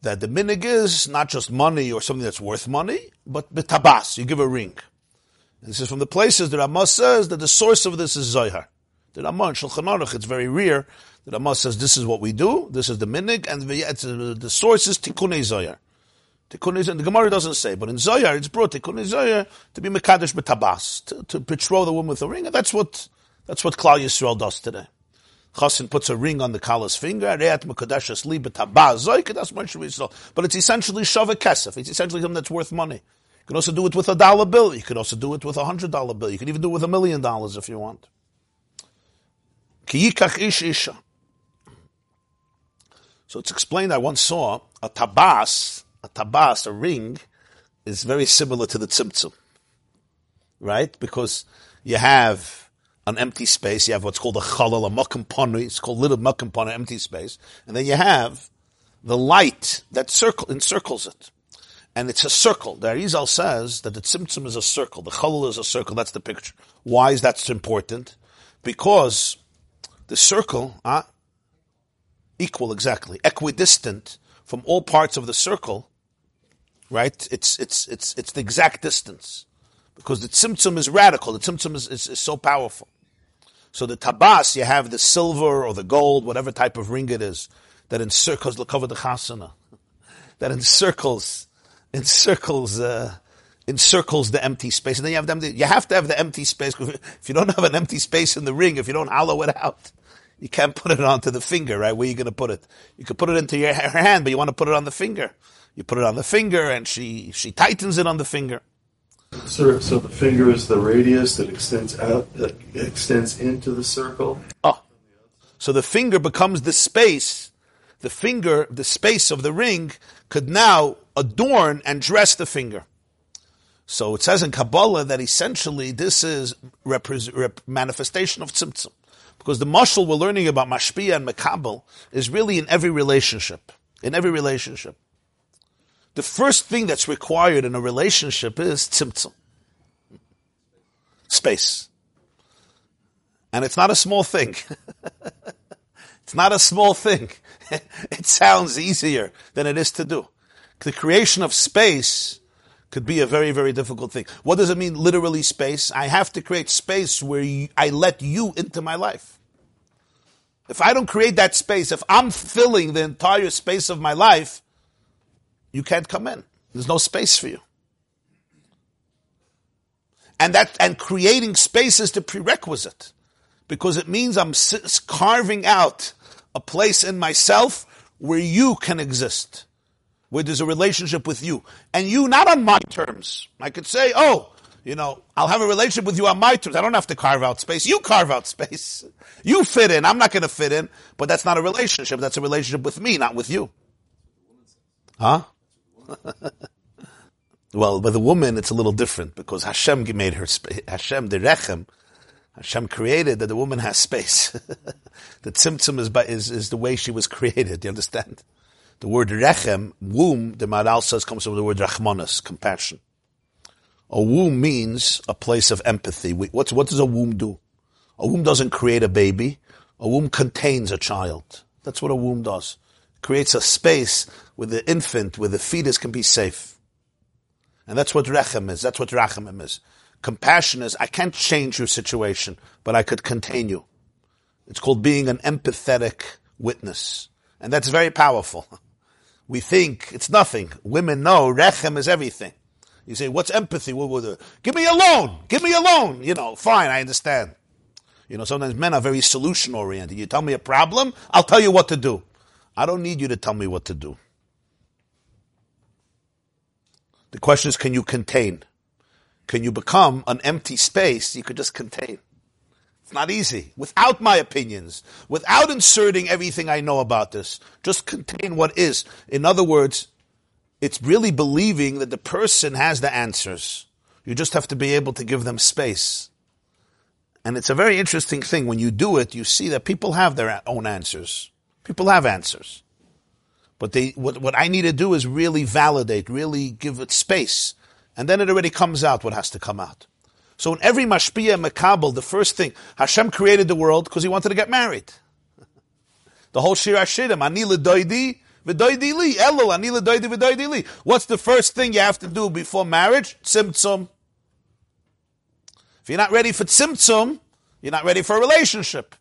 that the minig is not just money or something that's worth money, but betabas, you give a ring. And this is from the places that Ramah says that the source of this is Zohar. The Ramah in Shulchan Aruch, it's very rare that Ramah says this is what we do, this is the minig, and the, uh, the source is Tikkunei Zohar. Tikkunei the Gemara doesn't say, but in Zohar it's brought Tikkunei Zohar to be Mekadesh betabas, to, to betroth the woman with a ring, and that's what, that's what Klal Yisrael does today. Chassin puts a ring on the Kala's finger, but it's essentially Shava Kesef. It's essentially something that's worth money. You can also do it with a dollar bill. You can also do it with a hundred dollar bill. You can even do it with a million dollars if you want. So it's explained, I once saw a tabas, a tabas, a ring, is very similar to the tzimtzum. Right? Because you have an empty space. You have what's called a chalal, a makam It's called little makam empty space. And then you have the light that circle, encircles it. And it's a circle. The Arizal says that the tzimtzum is a circle. The chalal is a circle. That's the picture. Why is that important? Because the circle, uh, equal exactly, equidistant from all parts of the circle, right? It's, it's, it's, it's the exact distance. Because the tzimtzum is radical. The tzimtzum is, is, is so powerful. So the tabas, you have the silver or the gold, whatever type of ring it is, that encircles the cover the chasana, that encircles, encircles, uh, encircles the empty space. And then you have them, you have to have the empty space. If you don't have an empty space in the ring, if you don't hollow it out, you can't put it onto the finger, right? Where are you going to put it? You could put it into your hand, but you want to put it on the finger. You put it on the finger and she, she tightens it on the finger. So, so the finger is the radius that extends out, that extends into the circle. Oh, so the finger becomes the space. The finger, the space of the ring, could now adorn and dress the finger. So it says in Kabbalah that essentially this is rep- manifestation of tzimtzum. Because the mashal we're learning about mashpia and mekabel is really in every relationship. In every relationship. The first thing that's required in a relationship is tzimtzum. Space. And it's not a small thing. it's not a small thing. it sounds easier than it is to do. The creation of space could be a very, very difficult thing. What does it mean, literally space? I have to create space where you, I let you into my life. If I don't create that space, if I'm filling the entire space of my life, you can't come in. There's no space for you. And that, and creating space is the prerequisite. Because it means I'm carving out a place in myself where you can exist. Where there's a relationship with you. And you not on my terms. I could say, oh, you know, I'll have a relationship with you on my terms. I don't have to carve out space. You carve out space. You fit in. I'm not going to fit in. But that's not a relationship. That's a relationship with me, not with you. Huh? well, with a woman, it's a little different because Hashem made her space. Hashem, the Rechem, Hashem created that the woman has space. the tzimtzum is, is, is the way she was created. Do you understand? The word rechem, womb, the Maharal says comes from the word rachmanas, compassion. A womb means a place of empathy. What's, what does a womb do? A womb doesn't create a baby. A womb contains a child. That's what a womb does. Creates a space where the infant, where the fetus can be safe. And that's what rechem is. That's what rachamim is. Compassion is, I can't change your situation, but I could contain you. It's called being an empathetic witness. And that's very powerful. We think it's nothing. Women know rechem is everything. You say, what's empathy? What would uh, Give me a loan. Give me a loan. You know, fine, I understand. You know, sometimes men are very solution oriented. You tell me a problem, I'll tell you what to do. I don't need you to tell me what to do. The question is, can you contain? Can you become an empty space you could just contain? It's not easy. Without my opinions, without inserting everything I know about this, just contain what is. In other words, it's really believing that the person has the answers. You just have to be able to give them space. And it's a very interesting thing. When you do it, you see that people have their own answers. People have answers. But they, what, what I need to do is really validate, really give it space. And then it already comes out what has to come out. So in every mashpia makabel, the first thing, Hashem created the world because he wanted to get married. The whole Shir Hashirim, ani ledoidi v'doidi li, elul, ani ledoidi v'doidi li. What's the first thing you have to do before marriage? Tzimtzum. If you're not ready for tzimtzum, you're not ready for a relationship.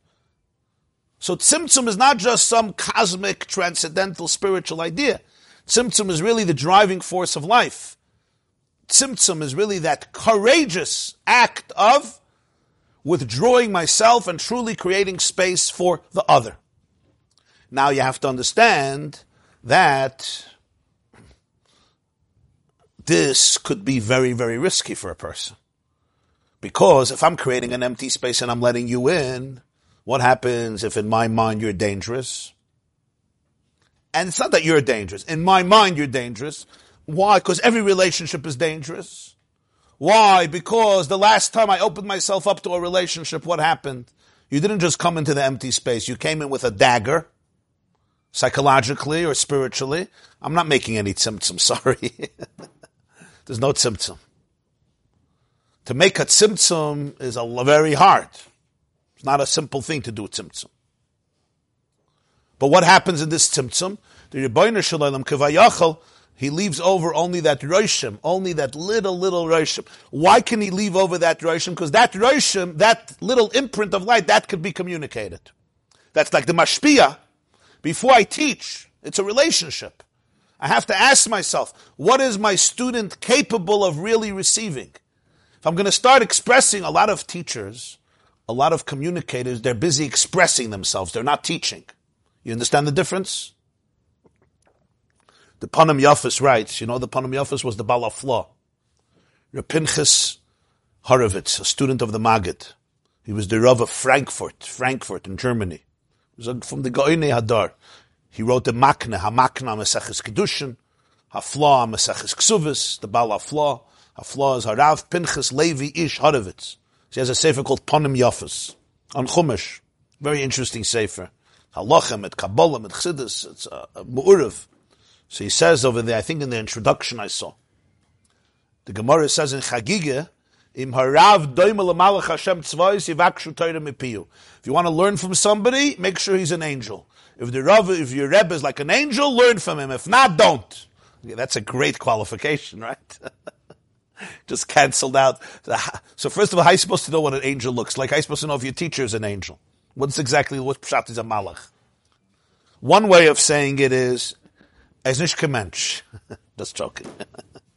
So tzimtzum is not just some cosmic, transcendental, spiritual idea. Tzimtzum is really the driving force of life tzimtzum is really that courageous act of withdrawing myself and truly creating space for the other. Now you have to understand that this could be very, very risky for a person. Because if I'm creating an empty space and I'm letting you in, what happens if in my mind you're dangerous? And it's not that you're dangerous. In my mind you're dangerous. Why? Because every relationship is dangerous. Why? Because the last time I opened myself up to a relationship, what happened? You didn't just come into the empty space. You came in with a dagger, psychologically or spiritually. I'm not making any tzimtzum, sorry. There's no tzimtzum. To make a tzimtzum is a very hard. It's not a simple thing to do tzimtzum. But what happens in this tzimtzum? The Rebbeinu Shalom Kivayachal he leaves over only that Roshim, only that little, little Roshim. Why can he leave over that Roshim? Because that Roshim, that little imprint of light, that could be communicated. That's like the Mashpia. Before I teach, it's a relationship. I have to ask myself, what is my student capable of really receiving? If I'm going to start expressing, a lot of teachers, a lot of communicators, they're busy expressing themselves. They're not teaching. You understand the difference? The Panim Yafis writes, you know, the Panim Yafis was the Balafla. Rapinchas Horowitz, a student of the Maggid. He was the Rav of Frankfurt, Frankfurt in Germany. He was from the Goine Hadar. He wrote the Makna, HaMakna Meseches Kedushin, Hafla Meseches Ksuvis, the Balafla. Hafla is Harav Pinchas Levi Ish Horowitz. So he has a sefer called Panim Yafis on Chumash. Very interesting sefer. Halachim, at Kabbalah, at Chassidus, it's a, uh, a Mu'urav. So he says over there, I think in the introduction I saw, the Gemara says in Chagiga, Im harav doimel Hashem tzvayis yivakshu mipiyu. If you want to learn from somebody, make sure he's an angel. If the Rav, if your Rebbe is like an angel, learn from him. If not, don't. That's a great qualification, right? Just cancelled out. So first of all, how are you supposed to know what an angel looks like? How are you supposed to know if your teacher is an angel? What's exactly what pshat is a malach? One way of saying it is as kein Mensch. Das joking.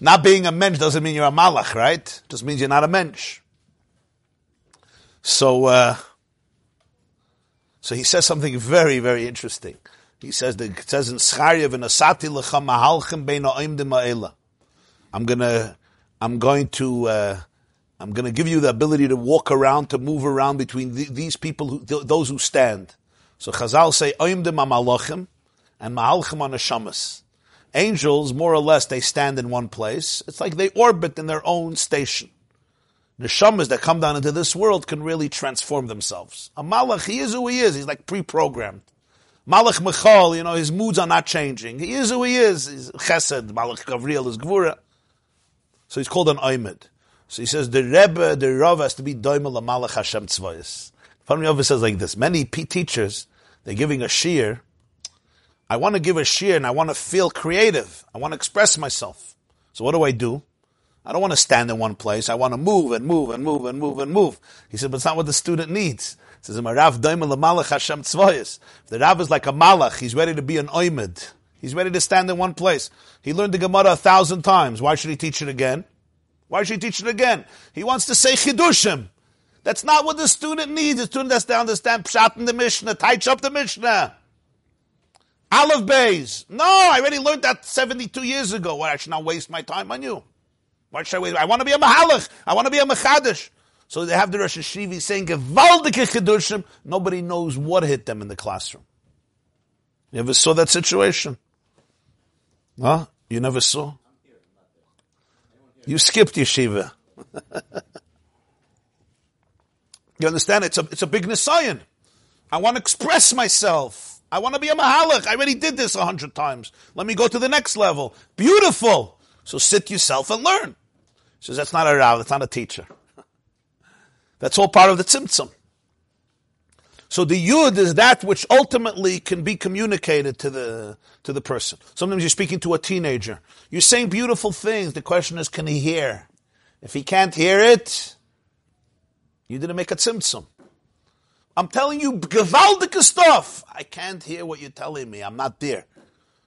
Not being a mensch doesn't mean you're a malach, right? Just means you're not a mensch. So, uh, so he says something very, very interesting. He says it says in Zecharia v'nasati lecha mahalchem bein. I'm gonna, I'm going to, uh, I'm to give you the ability to walk around, to move around between th- these people, who, th- those who stand. So Chazal say, Oimdim amalachim, and Mahalchim on Neshamas. Angels, more or less, they stand in one place. It's like they orbit in their own station. Neshamas that come down into this world can really transform themselves. A Malach, he is who he is. He's like pre-programmed. Malach Michal, you know, his moods are not changing. He is who he is. He's Chesed. Malach Gavriel is Gvura. So he's called an Oimid. So he says the Rebbe, the Rav has to be Doimel Malach Hashem Tzvayis. Rav says like this: Many P teachers they're giving a shear. I want to give a shear and I want to feel creative. I want to express myself. So what do I do? I don't want to stand in one place. I want to move and move and move and move and move. He said, but it's not what the student needs. Says, Rav Malach Hashem Tzvayis. If the Rav is like a Malach, he's ready to be an Oimid. He's ready to stand in one place. He learned the Gemara a thousand times. Why should he teach it again? Why should he teach it again? He wants to say chidushim. That's not what the student needs. The student has to understand pshat in the Mishnah, tight up the Mishnah. Aleph Bays. No, I already learned that 72 years ago. Why I should not waste my time on you? Why should I waste? I want to be a mahalach. I want to be a mechadish. So they have the Rosh Hashivi saying. Nobody knows what hit them in the classroom. You ever saw that situation? Huh? You never saw? You skipped yeshiva. you understand? It's a, it's a big nisayan. I want to express myself. I want to be a mahalach. I already did this a hundred times. Let me go to the next level. Beautiful. So sit yourself and learn. He says, that's not a rav, that's not a teacher. That's all part of the tzimtzum. So the yud is that which ultimately can be communicated to the to the person. Sometimes you're speaking to a teenager. You're saying beautiful things. The question is, can he hear? If he can't hear it, you didn't make a tzimtzum. I'm telling you gewaldige stuff. I can't hear what you're telling me. I'm not there.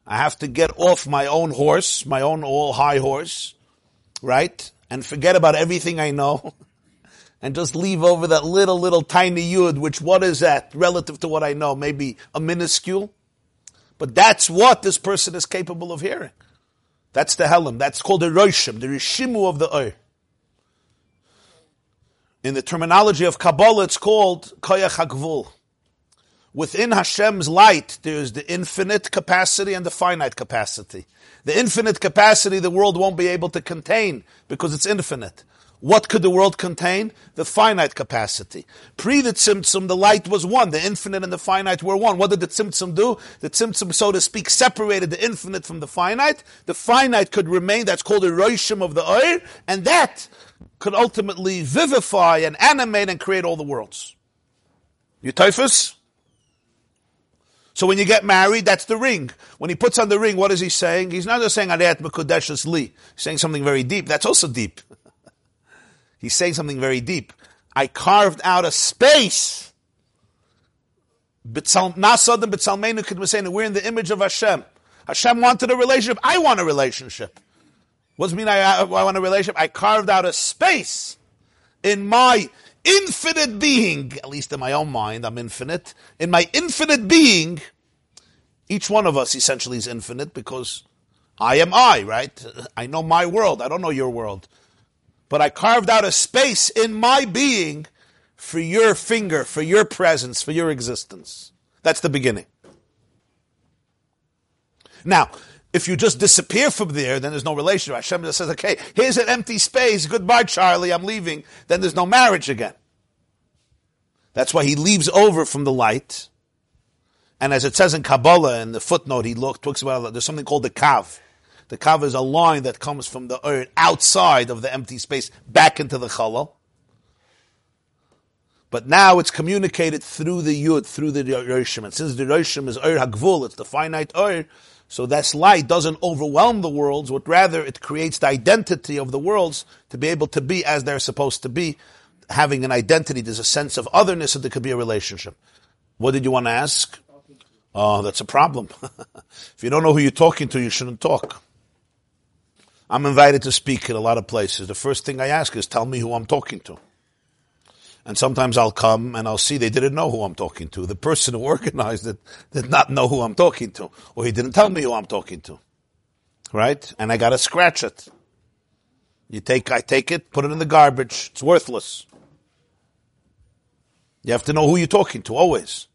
I have to get off my own horse, my own all high horse, right? And forget about everything I know. and just leave over that little, little tiny yud, which what is that relative to what I know? Maybe a minuscule. But that's what this person is capable of hearing. That's the Helam. That's called the Roshim, the Rishimu of the Oir. In the terminology of Kabbalah, it's called Koyach HaGvul. Within Hashem's light, there's the infinite capacity and the finite capacity. The infinite capacity the world won't be able to contain because it's infinite. What could the world contain? The finite capacity. Pre the Tzimtzum, the light was one. The infinite and the finite were one. What did the Tzimtzum do? The Tzimtzum, so to speak, separated the infinite from the finite. The finite could remain, that's called the Roishim of the Oir, and that could ultimately vivify and animate and create all the worlds. You typhus? So when you get married, that's the ring. When he puts on the ring, what is he saying? He's not just saying Ariat Mekudeshus Li. He's saying something very deep. That's also deep. He's saying something very deep. I carved out a space. We're in the image of Hashem. Hashem wanted a relationship. I want a relationship. What does it mean I, I want a relationship? I carved out a space in my infinite being, at least in my own mind, I'm infinite. In my infinite being, each one of us essentially is infinite because I am I, right? I know my world. I don't know your world. But I carved out a space in my being for your finger, for your presence, for your existence. That's the beginning. Now, if you just disappear from there, then there's no relationship. Hashem just says, okay, here's an empty space. Goodbye, Charlie. I'm leaving. Then there's no marriage again. That's why he leaves over from the light. And as it says in Kabbalah, in the footnote, he talks about there's something called the Kav. The Kav is a line that comes from the earth outside of the empty space back into the Chalal. But now it's communicated through the Yud, through the Roshim. And since the Roshim is Ur Hagvul, it's the finite Ur, so this light doesn't overwhelm the worlds, but rather it creates the identity of the worlds to be able to be as they're supposed to be. Having an identity, there's a sense of otherness, and there could be a relationship. What did you want to ask? Oh, that's a problem. if you don't know who you're talking to, you shouldn't talk. I'm invited to speak in a lot of places. The first thing I ask is, tell me who I'm talking to. And sometimes I'll come and I'll see they didn't know who I'm talking to. The person who organized it did not know who I'm talking to, or he didn't tell me who I'm talking to. Right? And I gotta scratch it. You take, I take it, put it in the garbage. It's worthless. You have to know who you're talking to, always.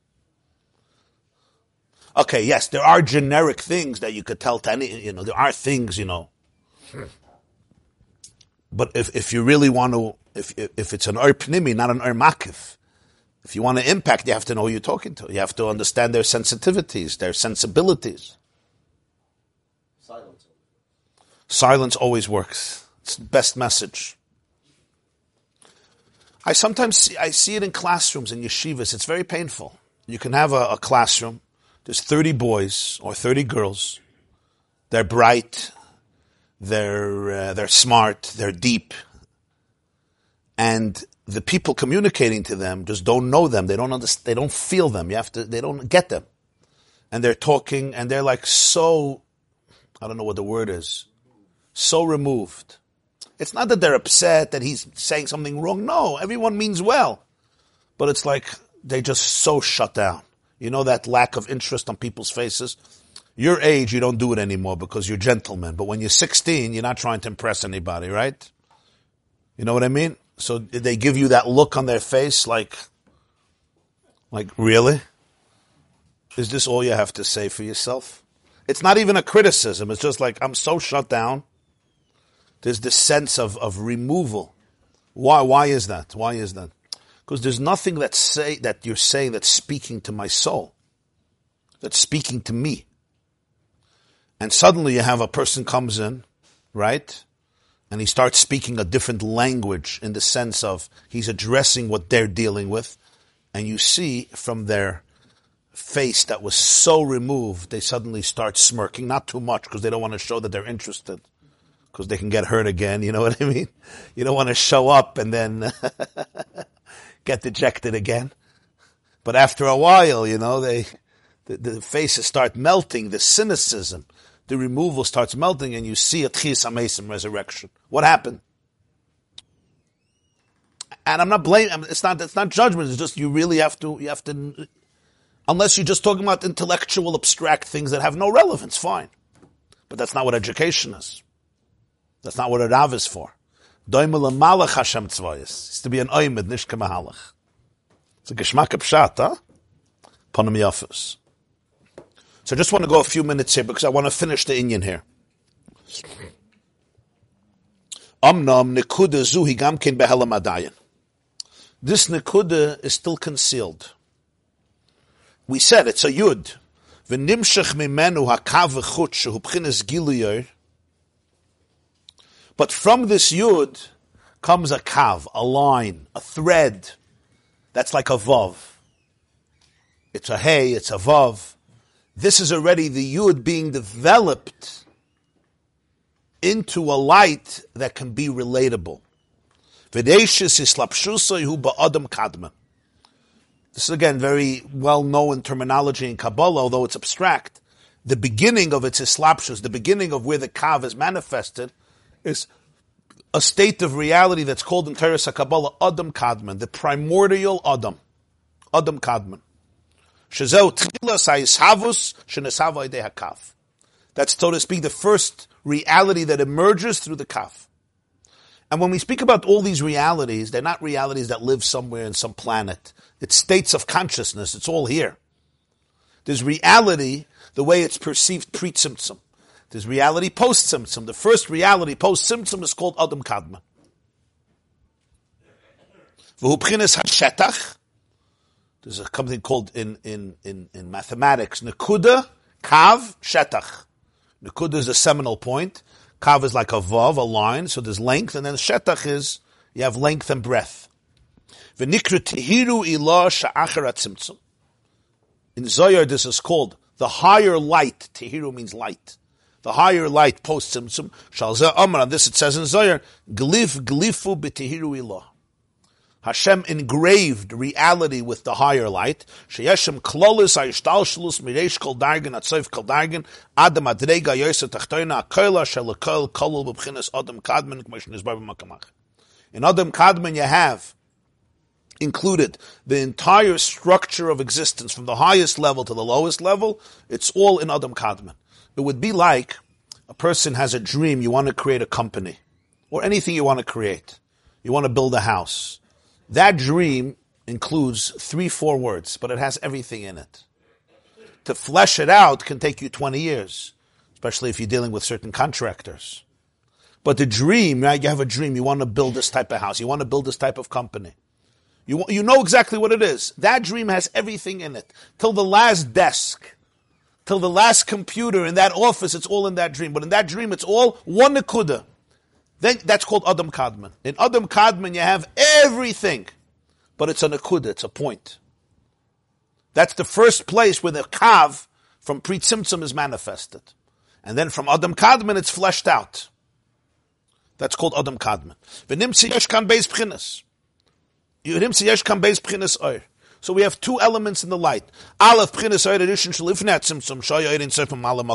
Okay, yes, there are generic things that you could tell to any, you know, there are things, you know. But if, if you really want to, if, if it's an Ur Pnimi, not an Ur Makif, if you want to impact, you have to know who you're talking to. You have to understand their sensitivities, their sensibilities. Silence. Silence always works. It's the best message. I sometimes see, I see it in classrooms in yeshivas. It's very painful. You can have a, a classroom. There's 30 boys or 30 girls. They're bright. They're uh, they're smart. They're deep. And the people communicating to them just don't know them. They don't understand. They don't feel them. You have to. They don't get them. And they're talking, and they're like so. I don't know what the word is. So removed. It's not that they're upset that he's saying something wrong. No, everyone means well. But it's like they just so shut down. You know that lack of interest on people's faces? Your age, you don't do it anymore because you're gentlemen. But when you're 16, you're not trying to impress anybody, right? You know what I mean? So they give you that look on their face like, like, really? Is this all you have to say for yourself? It's not even a criticism. It's just like, I'm so shut down. There's this sense of, of removal. Why, why is that? Why is that? Because there's nothing that say, that you're saying that's speaking to my soul. That's speaking to me. And suddenly you have a person comes in, right? And he starts speaking a different language in the sense of he's addressing what they're dealing with. And you see from their face that was so removed, they suddenly start smirking, not too much because they don't want to show that they're interested because they can get hurt again. You know what I mean? You don't want to show up and then get dejected again. But after a while, you know, they, the, the faces start melting, the cynicism, the removal starts melting and you see a Tchis resurrection. What happened? And I'm not blaming, it's not, it's not judgment, it's just you really have to, you have to, unless you're just talking about intellectual abstract things that have no relevance, fine. But that's not what education is. That's not what a Rav is for. Doimel malach Hashem tzvayis. It's to be an oimid, nish kemahalach. It's a geschmack pshat, huh? So I just want to go a few minutes here because I want to finish the Indian here. Nekuda zuhi gamkin. This nekuda is still concealed. We said it's a yud. But from this yud comes a kav, a line, a thread. That's like a vav. It's a hey, it's a vav. This is already the yud being developed into a light that can be relatable. Vidacious Islapshusa Yhuba Adam Kadman. This is again very well known terminology in Kabbalah, although it's abstract. The beginning of its islapshus, the beginning of where the kav is manifested, is a state of reality that's called in Teres Kabbalah Adam Kadman, the primordial Adam, Adam Kadman. That's, so to speak, the first reality that emerges through the kaf. And when we speak about all these realities, they're not realities that live somewhere in some planet. It's states of consciousness. It's all here. There's reality, the way it's perceived pre-Tzimtzum. There's reality post-Tzimtzum. The first reality post-Tzimtzum is called Adam Kadma. There's a something called in, in, in, in mathematics, Nakuda, Kav, Shetach. Nakuda is a seminal point. Kav is like a vav, a line, so there's length, and then Shetach is, you have length and breadth. V'nikru tihiru ilah sha'achar tzimtzum. In Zohar, this is called the higher light. Tihiru means light. The higher light post tzimtzum. Shalzeh Amar, on this it says in Zohar, glif glifu b'tihiru ilah. Hashem engraved reality with the higher light. Sheyeshem klolis ha'ishtalshalus mireish kol dargen atzoif kol dargen adam adrega yoysa tachtoina akoila shelakol kolul b'bchinas adam kadman k'mosh nizbar b'makamach. In Adam Kadman you have included the entire structure of existence from the highest level to the lowest level. It's all in Adam Kadman. It would be like a person has a dream, you want to create a company or anything you want to create. You want to build a house. That dream includes three, four words, but it has everything in it. To flesh it out can take you 20 years, especially if you're dealing with certain contractors. But the dream, right? You have a dream. You want to build this type of house. You want to build this type of company. You, you know exactly what it is. That dream has everything in it. Till the last desk, till the last computer in that office, it's all in that dream. But in that dream, it's all one nekuda. Then that's called Adam Kadman. In Adam Kadman, you have everything, but it's a nekuda, it's a point. That's the first place where the kav from Pri Tzimtzum is manifested. And then from Adam Kadman, it's fleshed out. That's called Adam Kadman. So we have two elements in the light. Aleph malam.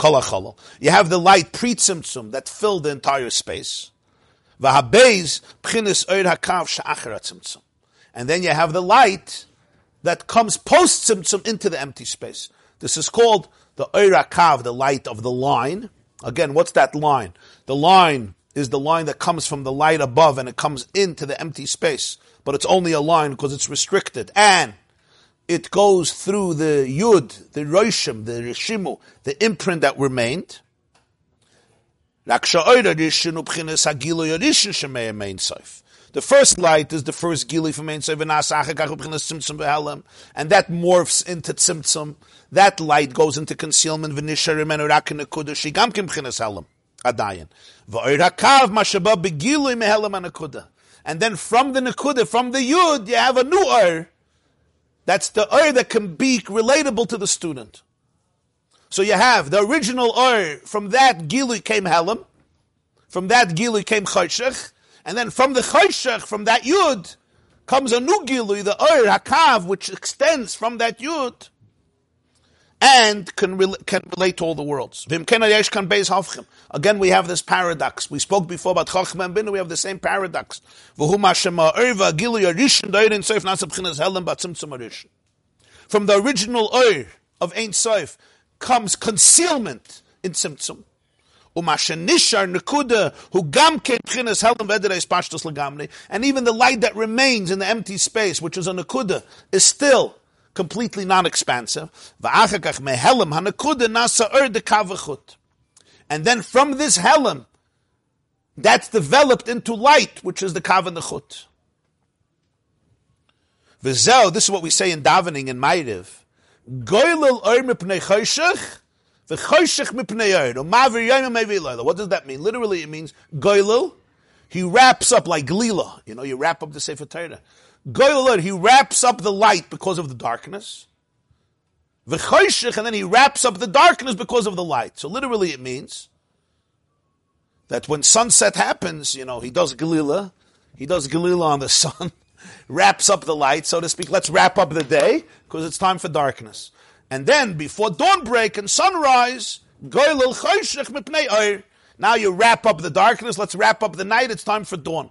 You have the light pre-tzimtzum that filled the entire space. V'habeis b'chinas oir hakav tzimtzum. And then you have the light that comes post-tzimtzum into the empty space. This is called the oir hakav, the light of the line. Again, what's that line? The line is the line that comes from the light above and it comes into the empty space. But it's only a line because it's restricted. And it goes through the yud, the roshim, the rishimu, the imprint that remained. The first light is the first gili from Ein Sof, and that morphs into tzimtzum. That light goes into concealment, and then from the nekuda, from the yud, you have a new oir. That's the oir that can be relatable to the student. So you have the original oir, from that gilui came helam, from that gilui came chayshech, and then from the chayshech, from that yud, comes a new gilui, the oir hakav, which extends from that yud, and can, re- can relate to all the worlds. Again, we have this paradox. We spoke before about Chachma and Bina, we have the same paradox. From the original Oir of Ein Sof comes concealment in Tzimtzum. And even the light that remains in the empty space, which is a Nakuda, is still completely non-expansive. And then from this helam, that's developed into light, which is the kav and the chut. V'zeo, this is what we say in davening in mevi What does that mean? Literally, it means goylil, he wraps up like glila. You know, you wrap up the Sefer Torah. Goylil, he wraps up the light because of the darkness. V'choshech, and then he wraps up the darkness because of the light. So literally it means that when sunset happens, you know, he does Galila, he does Galila on the sun, wraps up the light, so to speak. Let's wrap up the day, because it's time for darkness. And then, before dawn break and sunrise, Goylil choshech mipnei Now you wrap up the darkness, let's wrap up the night, it's time for dawn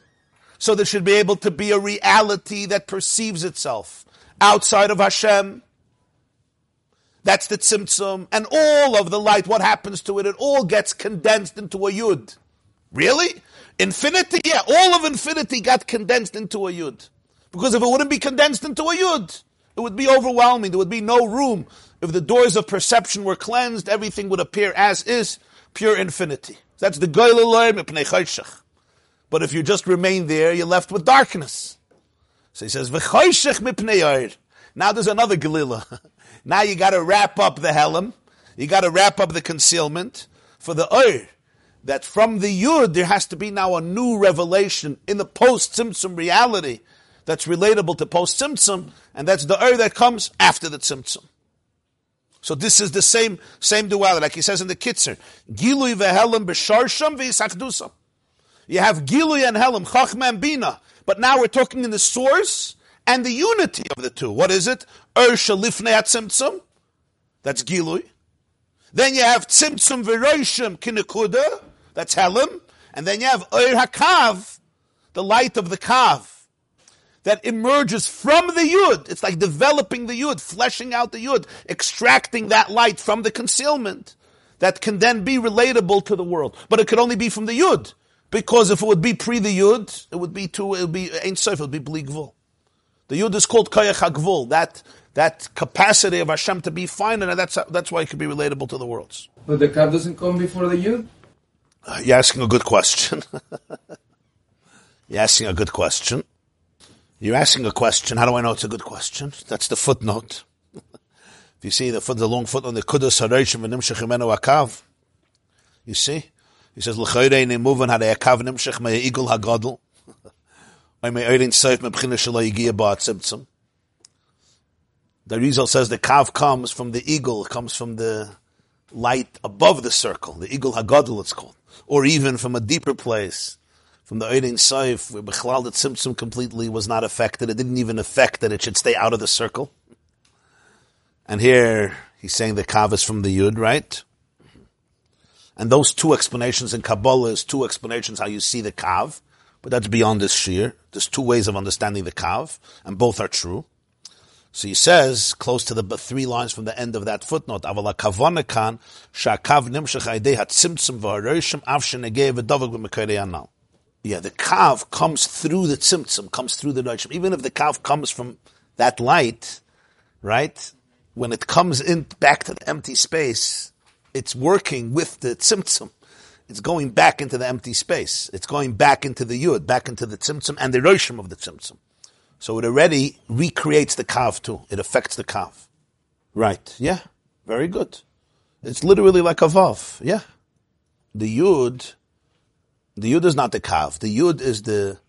so there should be able to be a reality that perceives itself outside of Hashem. That's the tzimtzum. And all of the light, what happens to it? It all gets condensed into a yud. Really? Infinity? Yeah, all of infinity got condensed into a yud. Because if it wouldn't be condensed into a yud, it would be overwhelming. There would be no room. If the doors of perception were cleansed, everything would appear as is, pure infinity. That's the goyle But if you just remain there, you're left with darkness. So he says, "V'choshech mipnei oir." Now there's another Galila. now you got to wrap up the helm. You got to wrap up the concealment for the oir. That from the yud there has to be now a new revelation in the post Tzimtzum reality that's relatable to post Tzimtzum, and that's the oir that comes after the Tzimtzum. So this is the same same duality, like he says in the Kitzer. Gilui vehelim b'sharsham v'yisachdusam. You have Gilui and Helim, Chachma and Bina. But now we're talking in the source and the unity of the two. What is it? Ur shalifnei tzimtzum. That's Gilui. Then you have Tzimtzum v'roishim kinekuda. That's Helim. And then you have Ur hakav, the light of the kav that emerges from the yud. It's like developing the yud, fleshing out the yud, extracting that light from the concealment that can then be relatable to the world. But it could only be from the yud. Because if it would be pre the yud, it would be too, it would be Ein Sof, it would be Bli Gvul. The yud is called Koyach HaGvul, that, that capacity of Hashem to be fine, and that's, that's why it could be relatable to the worlds. But the Kav doesn't come before the Yud? Uh, You're asking a good question. You're asking a good question. You're asking a question. How do I know it's a good question? That's the footnote. if you see the foot, the long footnote, the Kudus Harishim and Nimshach Akav. You see? He says, L'chayre ne muvan hada Akav Nimshach me Igul HaGadol. Oy me Eirin Seif me B'china Shalai Yigia Ba'at Tzimtzum. The Rizal says the Kav comes from the Igul, comes from the light above the circle, the Igul HaGadol it's called. Or even from a deeper place, from the Eirin Seif, where B'chlal the Tzimtzum completely was not affected. It didn't even affect that it should stay out of the circle. And here, he's saying the Kav is from the Yud, right? And those two explanations in Kabbalah is two explanations how you see the Kav, but that's beyond this shiur. There's two ways of understanding the Kav, and both are true. So he says, close to the three lines from the end of that footnote, Avala kavonakan, shakav nimshach aidei hatzimtzum v'haroshim av shenegei v'davak b'mekarei. Yeah, the kav comes through the tzimtzum, comes through the roshim. Even if the kav comes from that light, right? When it comes in back to the empty space, it's working with the tzimtzum. It's going back into the empty space. It's going back into the yud, back into the tzimtzum and the roshim of the tzimtzum. So it already recreates the kav too. It affects the kav. Right. Yeah. Very good. It's literally like a vav. Yeah. The yud, the yud is not the kav. The yud is the,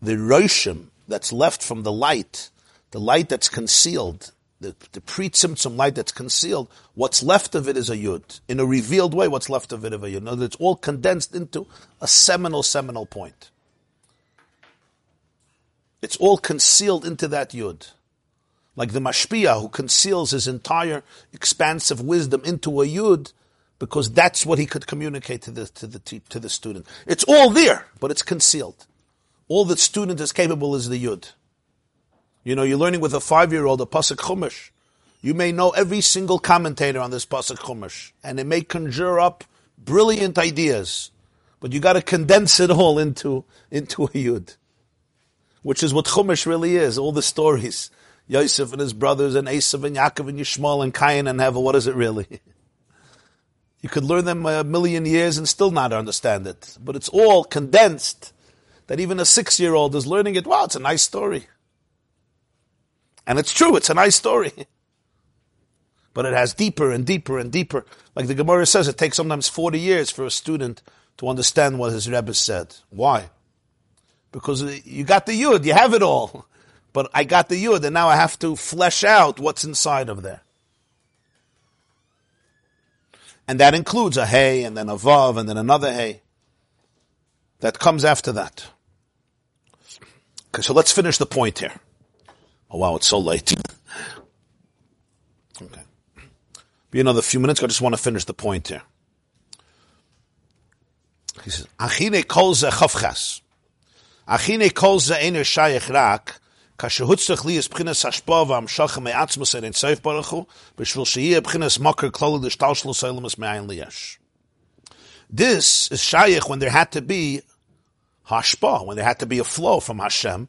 the roshim that's left from the light, the light that's concealed, the, the pre-tzimtzum light that's concealed, what's left of it is a yud. In a revealed way, what's left of it is a yud. It's all condensed into a seminal, seminal point. It's all concealed into that yud. Like the mashpia who conceals his entire expansive wisdom into a yud because that's what he could communicate to the, to the, to the student. It's all there, but it's concealed. All the student is capable is the yud. You know, you're learning with a five-year-old a pasuk chumash. You may know every single commentator on this pasuk chumash, and it may conjure up brilliant ideas, but you got to condense it all into into a yud, which is what chumash really is. All the stories, Yosef and his brothers, and Esav and Yaakov and Yishmael and Cain and Hevel. What is it really? You could learn them a million years and still not understand it, but it's all condensed. That even a six-year-old is learning it. Wow, it's a nice story. And it's true, it's a nice story. But it has deeper and deeper and deeper. Like the Gemara says, it takes sometimes 40 years for a student to understand what his Rebbe said. Why? Because you got the Yud, you have it all. But I got the Yud, and now I have to flesh out what's inside of there. And that includes a Hey, and then a Vav, and then another Hey. That comes after that. Okay, so let's finish the point here. Oh wow, it's so late. okay. Be another few minutes. I just want to finish the point here. He says, Achine kol ze. Achine kol ener einer shayach rak, kashe hutzach li is b'chinas hashpa v'amshach me'atzmus er in seif baruch hu, b'shvil sheyeh b'chinas mokar klolu d'shtal shlo seilemus me'ayin liyash. This is shayach when there had to be hashpa, when there had to be a flow from Hashem,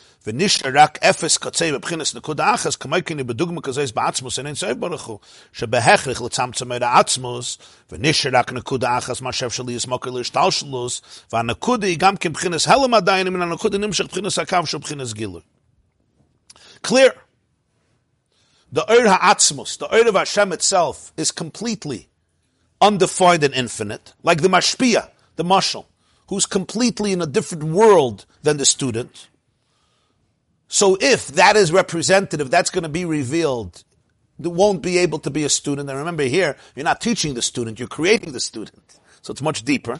ונשאר רק אפס קצה בבחינס נקודה אחס, כמו כן בדוגמה כזו בעצמוס אין סוף ברוך הוא, שבהכרח לצמצם את העצמוס, ונשאר רק נקודה אחס, מה שאפשר לי יסמוקר להשתלשלוס, והנקודה היא גם כן בחינס הלם עדיין, מן הנקודה נמשך בחינס הקו של בחינס גילוי. Clear. The Ur HaAtzmus, the Ur of Hashem itself, is completely undefined and infinite, like the Mashpia, the Mashal, who's completely in a different world than the student. So if that is representative, that's going to be revealed, it won't be able to be a student. And remember here, you're not teaching the student, you're creating the student. So it's much deeper.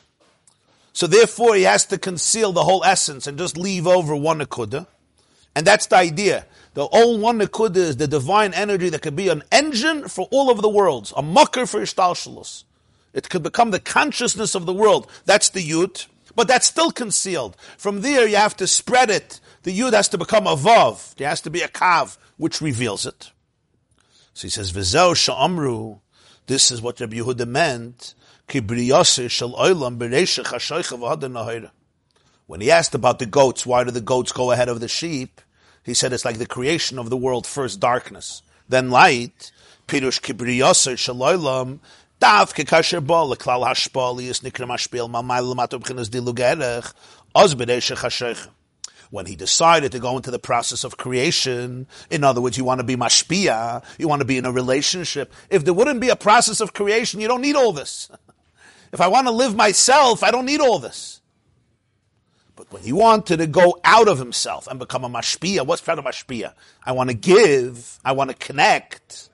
So therefore, he has to conceal the whole essence and just leave over one akuda. And that's the idea. The all one akuda is the divine energy that could be an engine for all of the worlds, a mucker for ishtalshalus. It could become the consciousness of the world. That's the yud, but that's still concealed. From there, you have to spread it. The yud has to become a vav. There has to be a kav which reveals it. So he says, "V'zeu sha'amru." This is what Rabbi Yehuda meant. When he asked about the goats, why do the goats go ahead of the sheep? He said it's like the creation of the world, first darkness, then light. Pirush bkhinas when he decided to go into the process of creation, in other words, you want to be mashpia, you want to be in a relationship. If there wouldn't be a process of creation, you don't need all this. If I want to live myself, I don't need all this. But when he wanted to go out of himself and become a mashpia, what's part of mashpia? I want to give, I want to connect.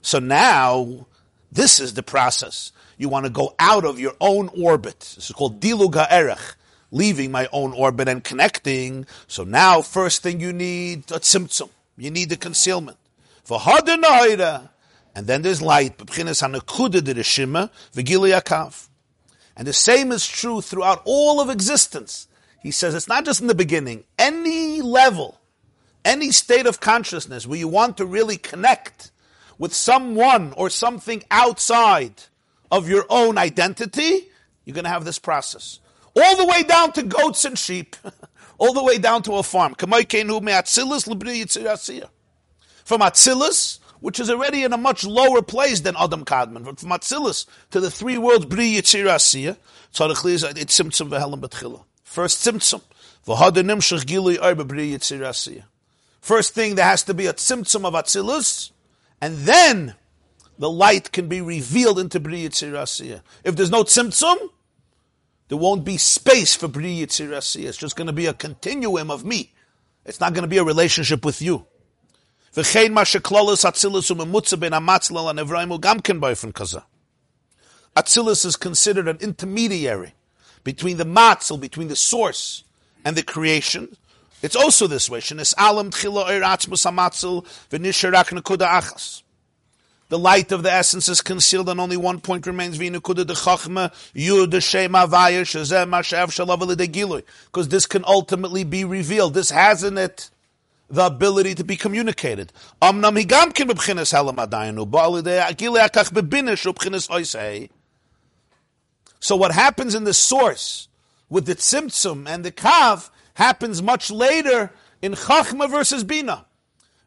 So now, this is the process. You want to go out of your own orbit. This is called dilu ha'erech, leaving my own orbit and connecting. So now, first thing you need, a tzimtzum. You need the concealment. For. And then there's light. And the same is true throughout all of existence. He says it's not just in the beginning. Any level, any state of consciousness where you want to really connect with someone or something outside of your own identity, you're going to have this process. All the way down to goats and sheep, all the way down to a farm. From Atzilus, which is already in a much lower place than Adam Kadmon, from Atzilus to the three worlds, Bri Yitzir Asiya, it's Tzimtzum V'Helam B'Tchila. First Asiya. First thing, there has to be a Tzimtzum of Atzilus, and then the light can be revealed into Bri Yitzir If there's no Tzimtzum, there won't be space for Bri Yitzir It's just going to be a continuum of me. It's not going to be a relationship with you. Atzilus is considered an intermediary between the matzil, between the source and the creation. It's also this way. Achas. The light of the essence is concealed and only one point remains. Because this can ultimately be revealed. This has in it the ability to be communicated. So what happens in the source with the tzimtzum and the kav happens much later in chachma versus bina.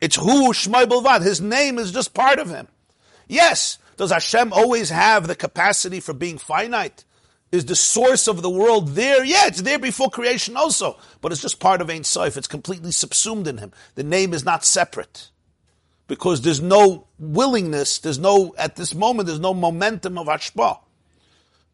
It's who Shmai Bilvad. His name is just part of him. Yes, does Hashem always have the capacity for being finite? Is the source of the world there? Yeah, it's there before creation also, but it's just part of Ein Sof. It's completely subsumed in him. The name is not separate because there's no willingness. There's no at this moment. There's no momentum of Hashpah.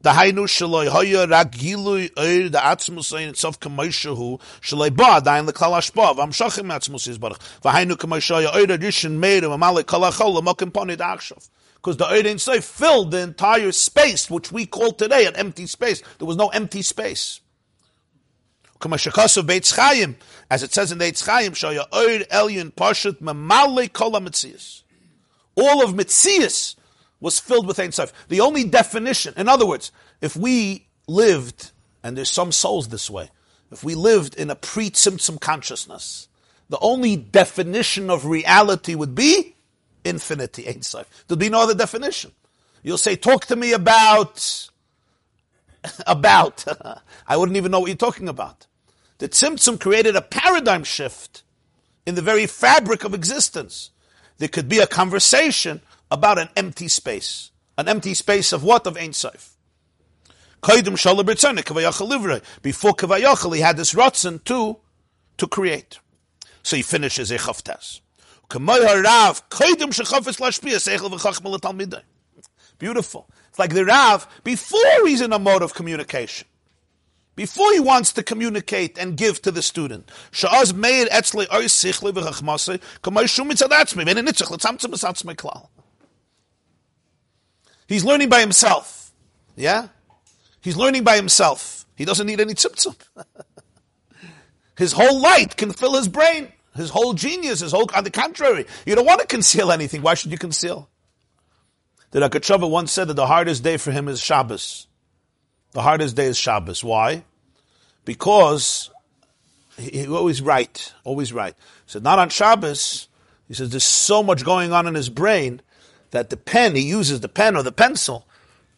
The shaloi hoya rak gilui oir the atzmus ein itself kamayshahu shaloi ba dain leklal hashpa v'amshachim atzmus yizbarach v'hainu kamayshoya oir adishin meir v'malei kalachol l'mokim ponid akshav because the Eid Say filled the entire space, which we call today an empty space. There was no empty space. As it says in the Eitz Chaim, Shaya Eid Elyon Pashat Mamale Kol All of Mitzias was filled with Ein Sof. The only definition, in other words, if we lived, and there's some souls this way, if we lived in a pre-Tzimtzum consciousness, the only definition of reality would be infinity, Ein Sof. There'd be no other definition. You'll say, talk to me about, about. I wouldn't even know what you're talking about. The Tzimtzum created a paradigm shift in the very fabric of existence. There could be a conversation about an empty space. An empty space of what? Of Ein Sof. Before Kavayachal, he had this rotzen to, to create. So he finishes a chavtas. Beautiful. It's like the Rav, before he's in a mode of communication, before he wants to communicate and give to the student. He's learning by himself. Yeah? He's learning by himself. He doesn't need any tzimtzum. his whole light can fill his brain. His whole genius, his whole, on the contrary, you don't want to conceal anything. Why should you conceal? The Rogatchover once said that the hardest day for him is Shabbos. The hardest day is Shabbos. Why? Because he, he always right, always right. He said, not on Shabbos. He says there's so much going on in his brain that the pen he uses, the pen or the pencil,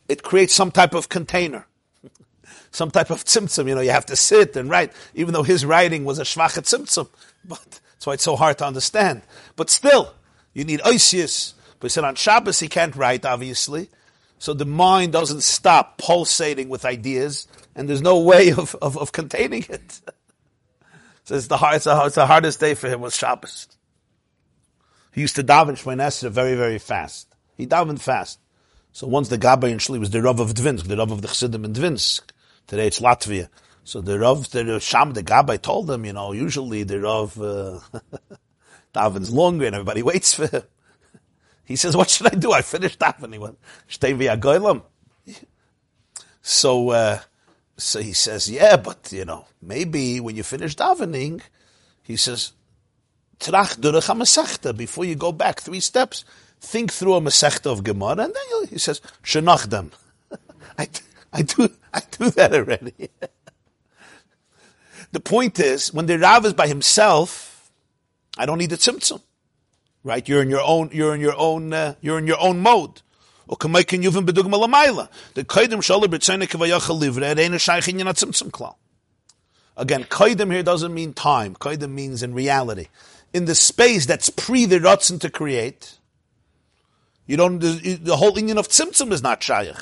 it creates some type of container, some type of tzimtzum. You know, you have to sit and write, even though his writing was a shvacha tzimtzum. But that's why it's so hard to understand. But still, you need oisius. But he said on Shabbos he can't write, obviously. So the mind doesn't stop pulsating with ideas, and there's no way of, of, of containing it. so it's the, hard, it's, the, it's the hardest day for him was Shabbos. He used to daven Shmoynes very, very fast. He davened fast. So once the Gabbai in Shli was the Rav of Dvinsk, the Rav of the Chassidim in Dvinsk. Today it's Latvia. So the Rav, the Sham, the Gabbai told him, you know, usually the Rav uh, daven's longer and everybody waits for him. He says, what should I do? I finished davening. He went, Shtei v'yagoylam. So, uh, so he says, yeah, but, you know, maybe when you finish davening, he says, Trach durach ha before you go back three steps, think through a Masechta of Gemara, and then he says, Shenachdam. I, I do, I do that already. the point is, when the Rav is by himself, I don't need a tzimtzum. Right? You're in your own, you're in your own, uh, you're in your own mode. The. Again, kaidim here doesn't mean time. Kaidim means in reality. In the space that's pre the Ratzin to create, you don't, the, the whole union of tzimtzum is not shaykh.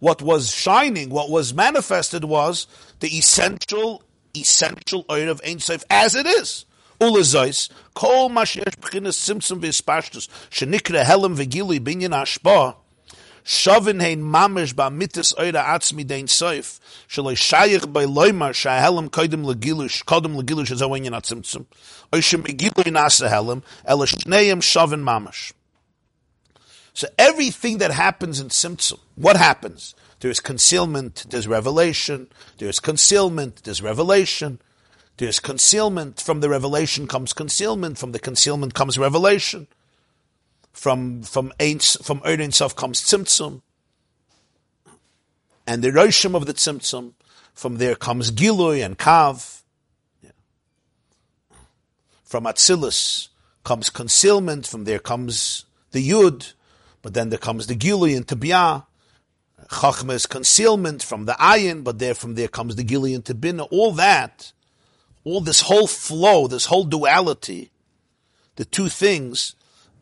What was shining, what was manifested was the essential, essential oil of Ein Sof as it is. Ulazais, kol mashesh b'chinas tzimtzum v'espashtus, shenikra helem v'gili binyan ashpa, shovin hein mamish ba'mitis oira atzmi dein soif, shaloi shayich by loimar shahelem koidim legilush, kodim legilush is a wenyan atzimtzum, oishim begilu nasa helem, ela shneim shovin mamish. So everything that happens in Tzimtzum, what happens? There's concealment, there's revelation, there's concealment, there's revelation, there's concealment, from the revelation comes concealment, from the concealment comes revelation, from from Ein, from Ein Sof comes Tzimtzum, and the Roshim of the Tzimtzum, from there comes Gilui and Kav, from Atzilus comes concealment, from there comes the Yud, but then there comes the Gili and Tibiyah. Chachma is concealment from the ayin, but there from there comes the Gili and Tibina. All that, all this whole flow, this whole duality, the two things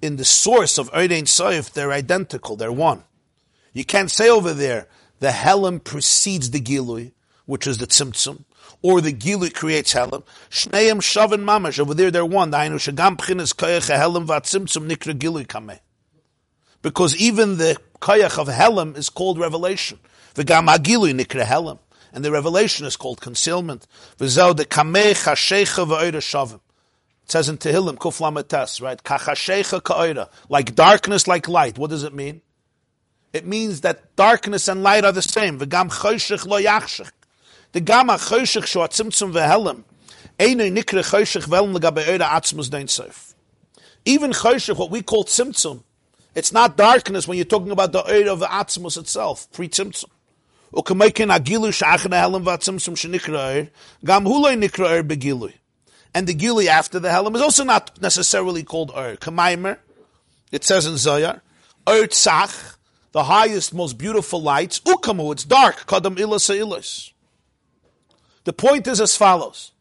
in the source of Eidein Soif, they're identical, they're one. You can't say over there, the Helam precedes the Gilui, which is the Tzimtzum, or the Gilui creates Helam. Shneim Shavin Mamash, over there they're one. Kameh because even the kayach of Helam is called revelation. V'gam agilu nikra Helam. And the revelation is called concealment. V'zau de kamei chashecha v'oira shavim. Says in Tehillim, Kuf Lametes, right? Kachashecha ka'oira. Like darkness, like light. What does it mean? It means that darkness and light are the same. V'gam choshech lo yachshech. The gama choshech shu atzimtzum v'helim. Einu nikre choshech v'helim l'gabe oira atzmus. Even choshech, what we call tzimtzum, it's not darkness when you're talking about the oira of the atzmus itself, pre-tzimtzum. Ukamaykin agilu shachne helim v'atzimtzum shenikra oir. Gam huloi nikra oir begilui. And the gili after the helim is also not necessarily called oir. Kamaimer, it says in Zoyar, oir tzach, the highest, most beautiful lights. Ukamu, it's dark. Kadam ilas ilas. The point is as follows.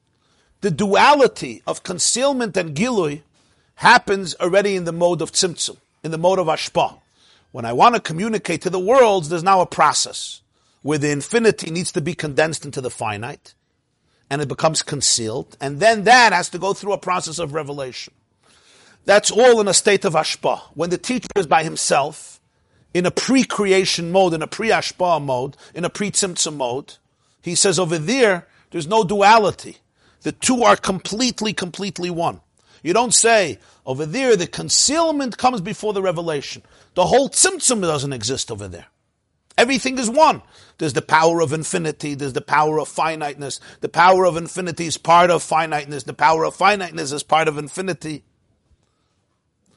The duality of concealment and gilui happens already in the mode of tzimtzum, in the mode of ashpa. When I want to communicate to the worlds, there's now a process where the infinity needs to be condensed into the finite, and it becomes concealed, and then that has to go through a process of revelation. That's all in a state of ashpa. When the teacher is by himself, in a pre-creation mode, in a pre-ashpa mode, in a pre-tzimtzum mode. He says over there, there's no duality. The two are completely, completely one. You don't say, over there, the concealment comes before the revelation. The whole tzimtzum doesn't exist over there. Everything is one. There's the power of infinity. There's the power of finiteness. The power of infinity is part of finiteness. The power of finiteness is part of infinity.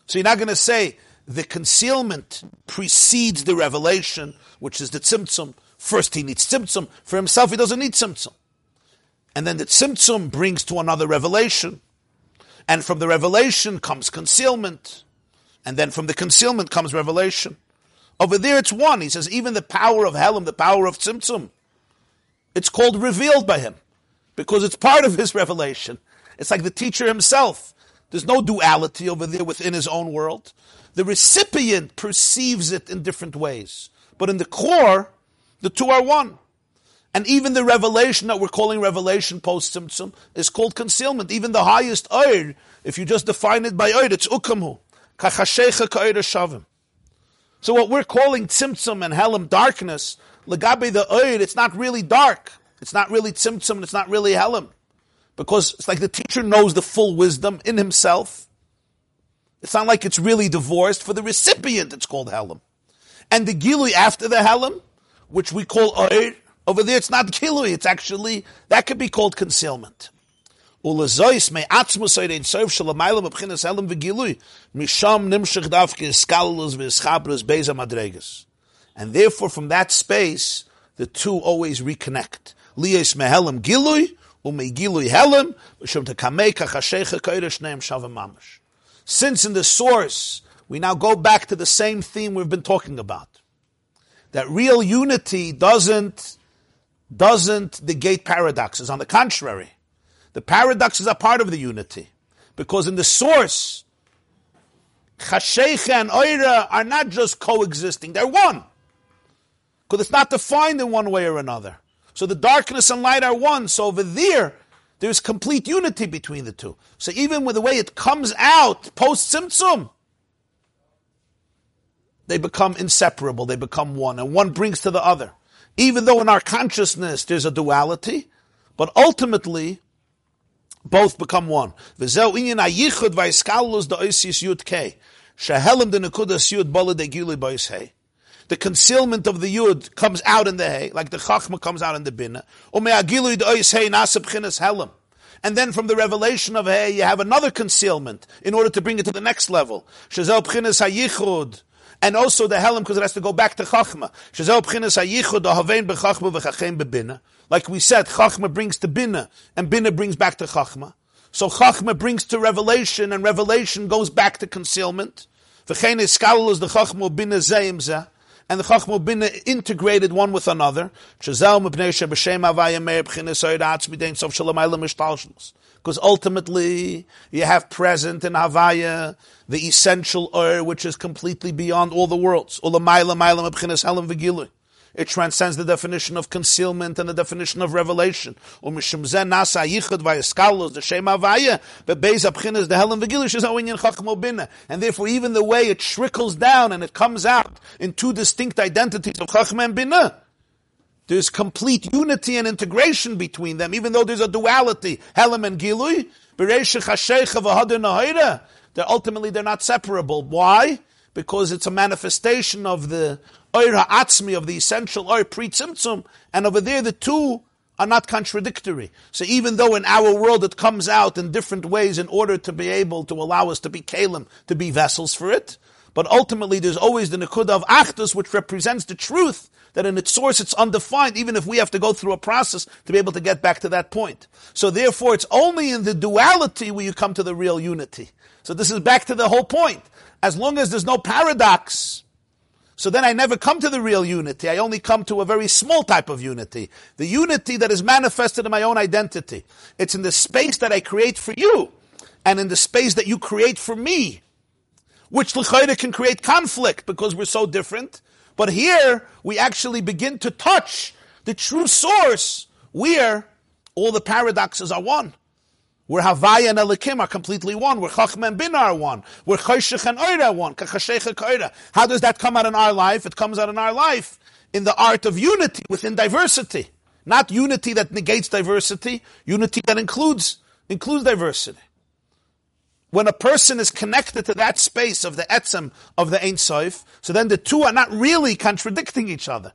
So you're not going to say the concealment precedes the revelation, which is the tzimtzum. First he needs tzimtzum. For himself he doesn't need tzimtzum. And then the tzimtzum brings to another revelation. And from the revelation comes concealment. And then from the concealment comes revelation. Over there it's one. He says even the power of Helam, the power of tzimtzum, it's called revealed by him. Because it's part of his revelation. It's like the teacher himself. There's no duality over there within his own world. The recipient perceives it in different ways. But in the core, the two are one. And even the revelation that we're calling revelation post Tzimtzum is called concealment. Even the highest oir, if you just define it by oir, it's ukamu. Ka'ir shavim. So what we're calling Tzimtzum and Helam darkness, legabe the oir, it's not really dark. It's not really Tzimtzum, it's not really Helam. Because it's like the teacher knows the full wisdom in himself. It's not like it's really divorced. For the recipient, it's called Helam. And the Gilui after the Helam, which we call Oir, over there it's not Gilui, it's actually, that could be called concealment. ולזויס מעצמוס איר אין סוף של המיילה מבחינס הלם וגילוי, משם נמשך דווקא סקללוס וסחברס בייז המדרגס. And therefore from that space, the two always reconnect. Liyes mehelem gilui, umegilui helem, v'shum tekamei kachashecha koire shneim shavim mamash. Since in the source, we now go back to the same theme we've been talking about. That real unity doesn't, doesn't negate paradoxes. On the contrary, the paradoxes are part of the unity. Because in the source, Chashecha and Oira are not just coexisting, they're one. Because it's not defined in one way or another. So the darkness and light are one. So over there, there's complete unity between the two. So even with the way it comes out post Tzimtzum, they become inseparable, they become one, and one brings to the other. Even though in our consciousness there's a duality, but ultimately, both become one. V'zeu inyan ayichud yud. Shehelim yud hei. The concealment of the yud comes out in the hay, like the chachma comes out in the bina. And then from the revelation of hey, you have another concealment in order to bring it to the next level. And also the helim, because it has to go back to chachma. Like we said, chachma brings to bina, and bina brings back to chachma. So chachma brings to revelation, and revelation goes back to concealment. V'chein is the chachma bina and the Chachma Bina integrated one with another. Because ultimately, you have present in Havaya the essential Ur, which is completely beyond all the worlds. It transcends the definition of concealment and the definition of revelation. And therefore, even the way it trickles down and it comes out in two distinct identities of Chachma and Binah, there's complete unity and integration between them, even though there's a duality, Helam and Gilui, they're ultimately they're not separable. Why? Because it's a manifestation of the Oir Ha'atzmi, of the essential Oir Pri Tzimtzum, and over there the two are not contradictory. So even though in our world it comes out in different ways in order to be able to allow us to be kalim, to be vessels for it, but ultimately there's always the Nakuda of Achdus, which represents the truth that in its source it's undefined, even if we have to go through a process to be able to get back to that point. So therefore it's only in the duality where you come to the real unity. So this is back to the whole point. As long as there's no paradox, so then I never come to the real unity. I only come to a very small type of unity. The unity that is manifested in my own identity. It's in the space that I create for you and in the space that you create for me, which l'chayda can create conflict because we're so different. But here we actually begin to touch the true source where all the paradoxes are one. Where Havaya and Elikim are completely one. Where Chachma and Bina are one. Where Choshech and Oira are one. How does that come out in our life? It comes out in our life in the art of unity within diversity. Not unity that negates diversity, unity that includes, includes diversity. When a person is connected to that space of the etzem of the Ein Sof, so then the two are not really contradicting each other.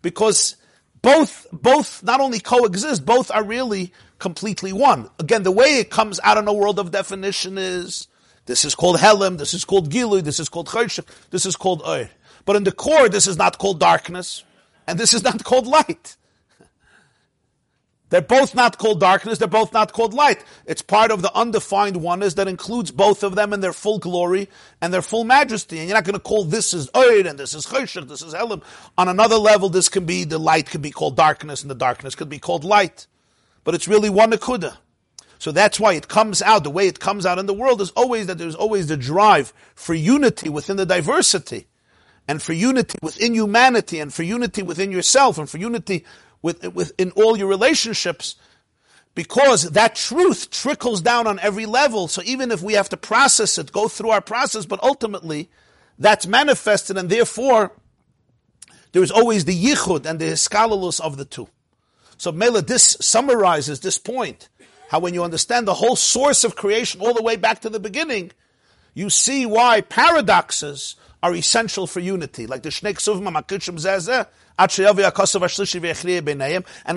Because both, both not only coexist, both are really completely one. Again, the way it comes out in a world of definition is this is called Helim, this is called Gilu, this is called Chayshik, this is called Oir. But in the core, this is not called darkness, and this is not called light. They're both not called darkness, they're both not called light. It's part of the undefined oneness that includes both of them in their full glory and their full majesty. And you're not going to call this is Oir and this is Chayshik, this is Helim. On another level, this can be, the light could be called darkness and the darkness could be called light but it's really one nakuda. So that's why it comes out, the way it comes out in the world is always that there's always the drive for unity within the diversity, and for unity within humanity, and for unity within yourself, and for unity with, within all your relationships, because that truth trickles down on every level. So even if we have to process it, go through our process, but ultimately, that's manifested, and therefore, there is always the yichud and the hiskalalus of the two. So Mela, this summarizes this point. How when you understand the whole source of creation all the way back to the beginning, you see why paradoxes are essential for unity. Like the Shnei Ksuvim HaMakitchim Zezeh, and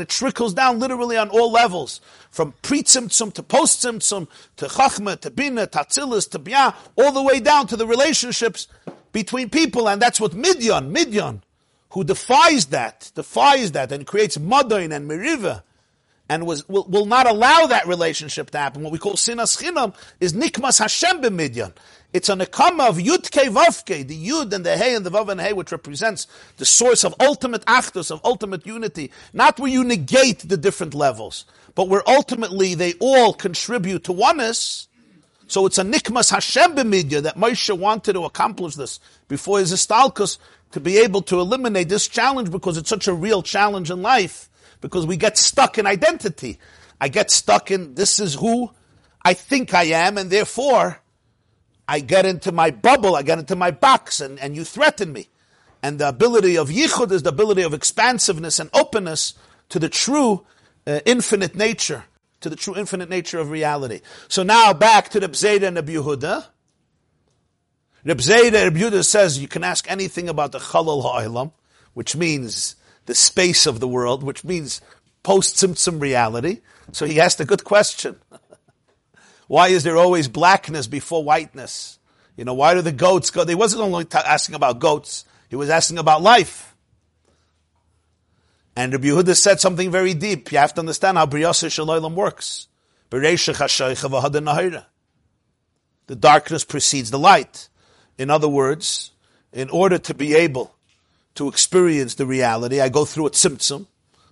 it trickles down literally on all levels, from pre-tzimtzum to post-tzimtzum, to chachma, to bina, to atzilis, to bia, all the way down to the relationships between people, and that's what midyan, midyan, who defies that, defies that, and creates madain and meriva, and was, will, will, not allow that relationship to happen. What we call sinas chinam is nikmas Hashem b'midyan. It's a nekama of yud ke vavke, the yud and the hey and the vav and hey, which represents the source of ultimate achdus, of ultimate unity. Not where you negate the different levels, but where ultimately they all contribute to oneness. So it's a nikmas Hashem b'midya that Moshe wanted to accomplish this before his istalkus to be able to eliminate this challenge because it's such a real challenge in life because we get stuck in identity. I get stuck in this is who I think I am and therefore I get into my bubble, I get into my box and, and you threaten me. And the ability of yichud is the ability of expansiveness and openness to the true uh, infinite nature, to the true infinite nature of reality. So now back to the Bzeda and the Yehuda. Reb Zayda, Reb Yehuda says you can ask anything about the Chalal Ha'ilam, which means the space of the world, which means post-Tzimtzum reality. So he asked a good question. Why is there always blackness before whiteness? You know, why do the goats go? He wasn't only t- asking about goats, he was asking about life. And Rabbi Yehuda said something very deep. You have to understand how Briyasa Shalaylam works. The darkness precedes the light. In other words, in order to be able to experience the reality, I go through a tzimtzum.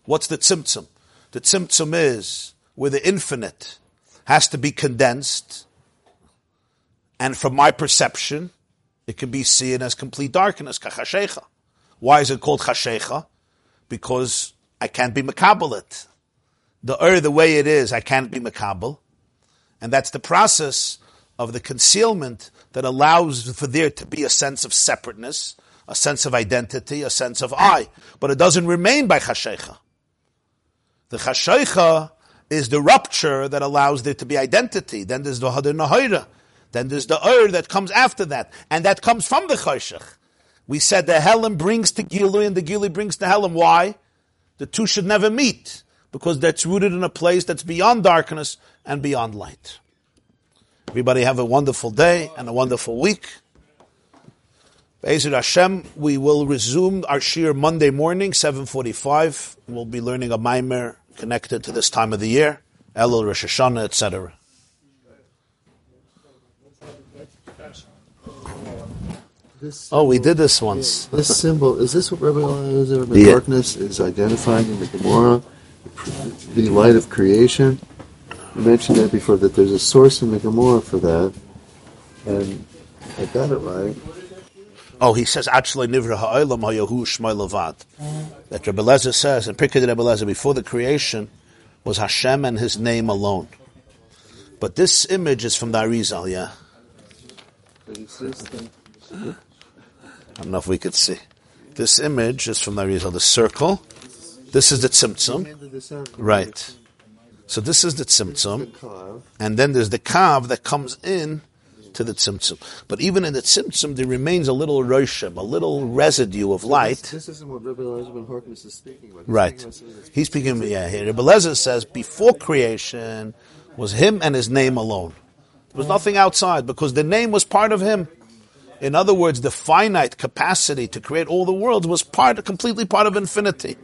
What's the tzimtzum? The tzimtzum is where the infinite has to be condensed, and from my perception, it can be seen as complete darkness, kachashecha. Why is it called chashecha? Because I can't be makabel The er, the way it is, I can't be makabel. And that's the process of the concealment that allows for there to be a sense of separateness, a sense of identity, a sense of I, but it doesn't remain by chashecha. The chashecha is the rupture that allows there to be identity. Then there's the hadir nahira. Then there's the ur that comes after that, and that comes from the chayshach. We said the Helam brings to Gilui and the Gilui brings to Helam. Why? The two should never meet because that's rooted in a place that's beyond darkness and beyond light. Everybody have a wonderful day and a wonderful week. Be'ezer Hashem, we will resume our shir Monday morning, 7.45. We'll be learning a mimer connected to this time of the year, Elul, Rosh Hashanah, etc. Oh, we did this once. this symbol, is this what Rabbi ben Yeah. Darkness is identifying in the Gemara? The light of creation? You mentioned that before, that there's a source in the Gemara for that. And I got it right. Oh, he says, actually, Nivra Ha'olam Ha'yahu Shmai Levad. That Rebbe Lezer says, in Pirkei Rebbe Lezer, before the creation, was Hashem and His name alone. But this image is from the Arizal, yeah? I don't know if we could see. This image is from the Arizal, the circle. This is the Tzimtzum. Right. So this is the Tzimtzum. And then there's the Kav that comes in to the Tzimtzum. But even in the Tzimtzum, there remains a little Roshim, a little residue of light. This, this isn't what Rabbi Eliezer ben Harkness is speaking about. He's Right. speaking about He's speaking, yeah, here. Rebbe Lezer says, before creation was him and his name alone. There was nothing outside because the name was part of him. In other words, the finite capacity to create all the worlds was part, completely part of infinity.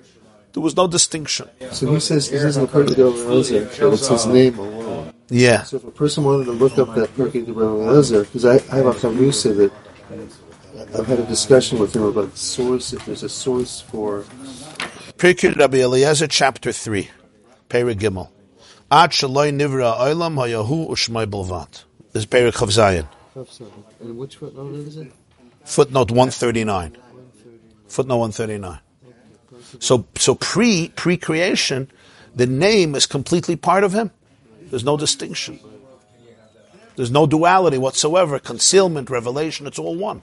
There was no distinction. So he says this isn't Pirkei de Rabbi Eliezer, it's his name alone. Yeah. So if a person wanted to look up that Pirkei Eliezer, because I, I have a chamusa that I've had a discussion with him about the source, if there's a source for Pirkei Rabbi Eliezer, chapter 3, Perek Gimel. Ad shaloi nivra olam hayahu ushmai bilvat. This is Perek Chav Zayin. And which footnote is it? Footnote 139. Footnote 139. So, so pre, pre-creation, the name is completely part of him. There's no distinction. There's no duality whatsoever. Concealment, revelation, it's all one.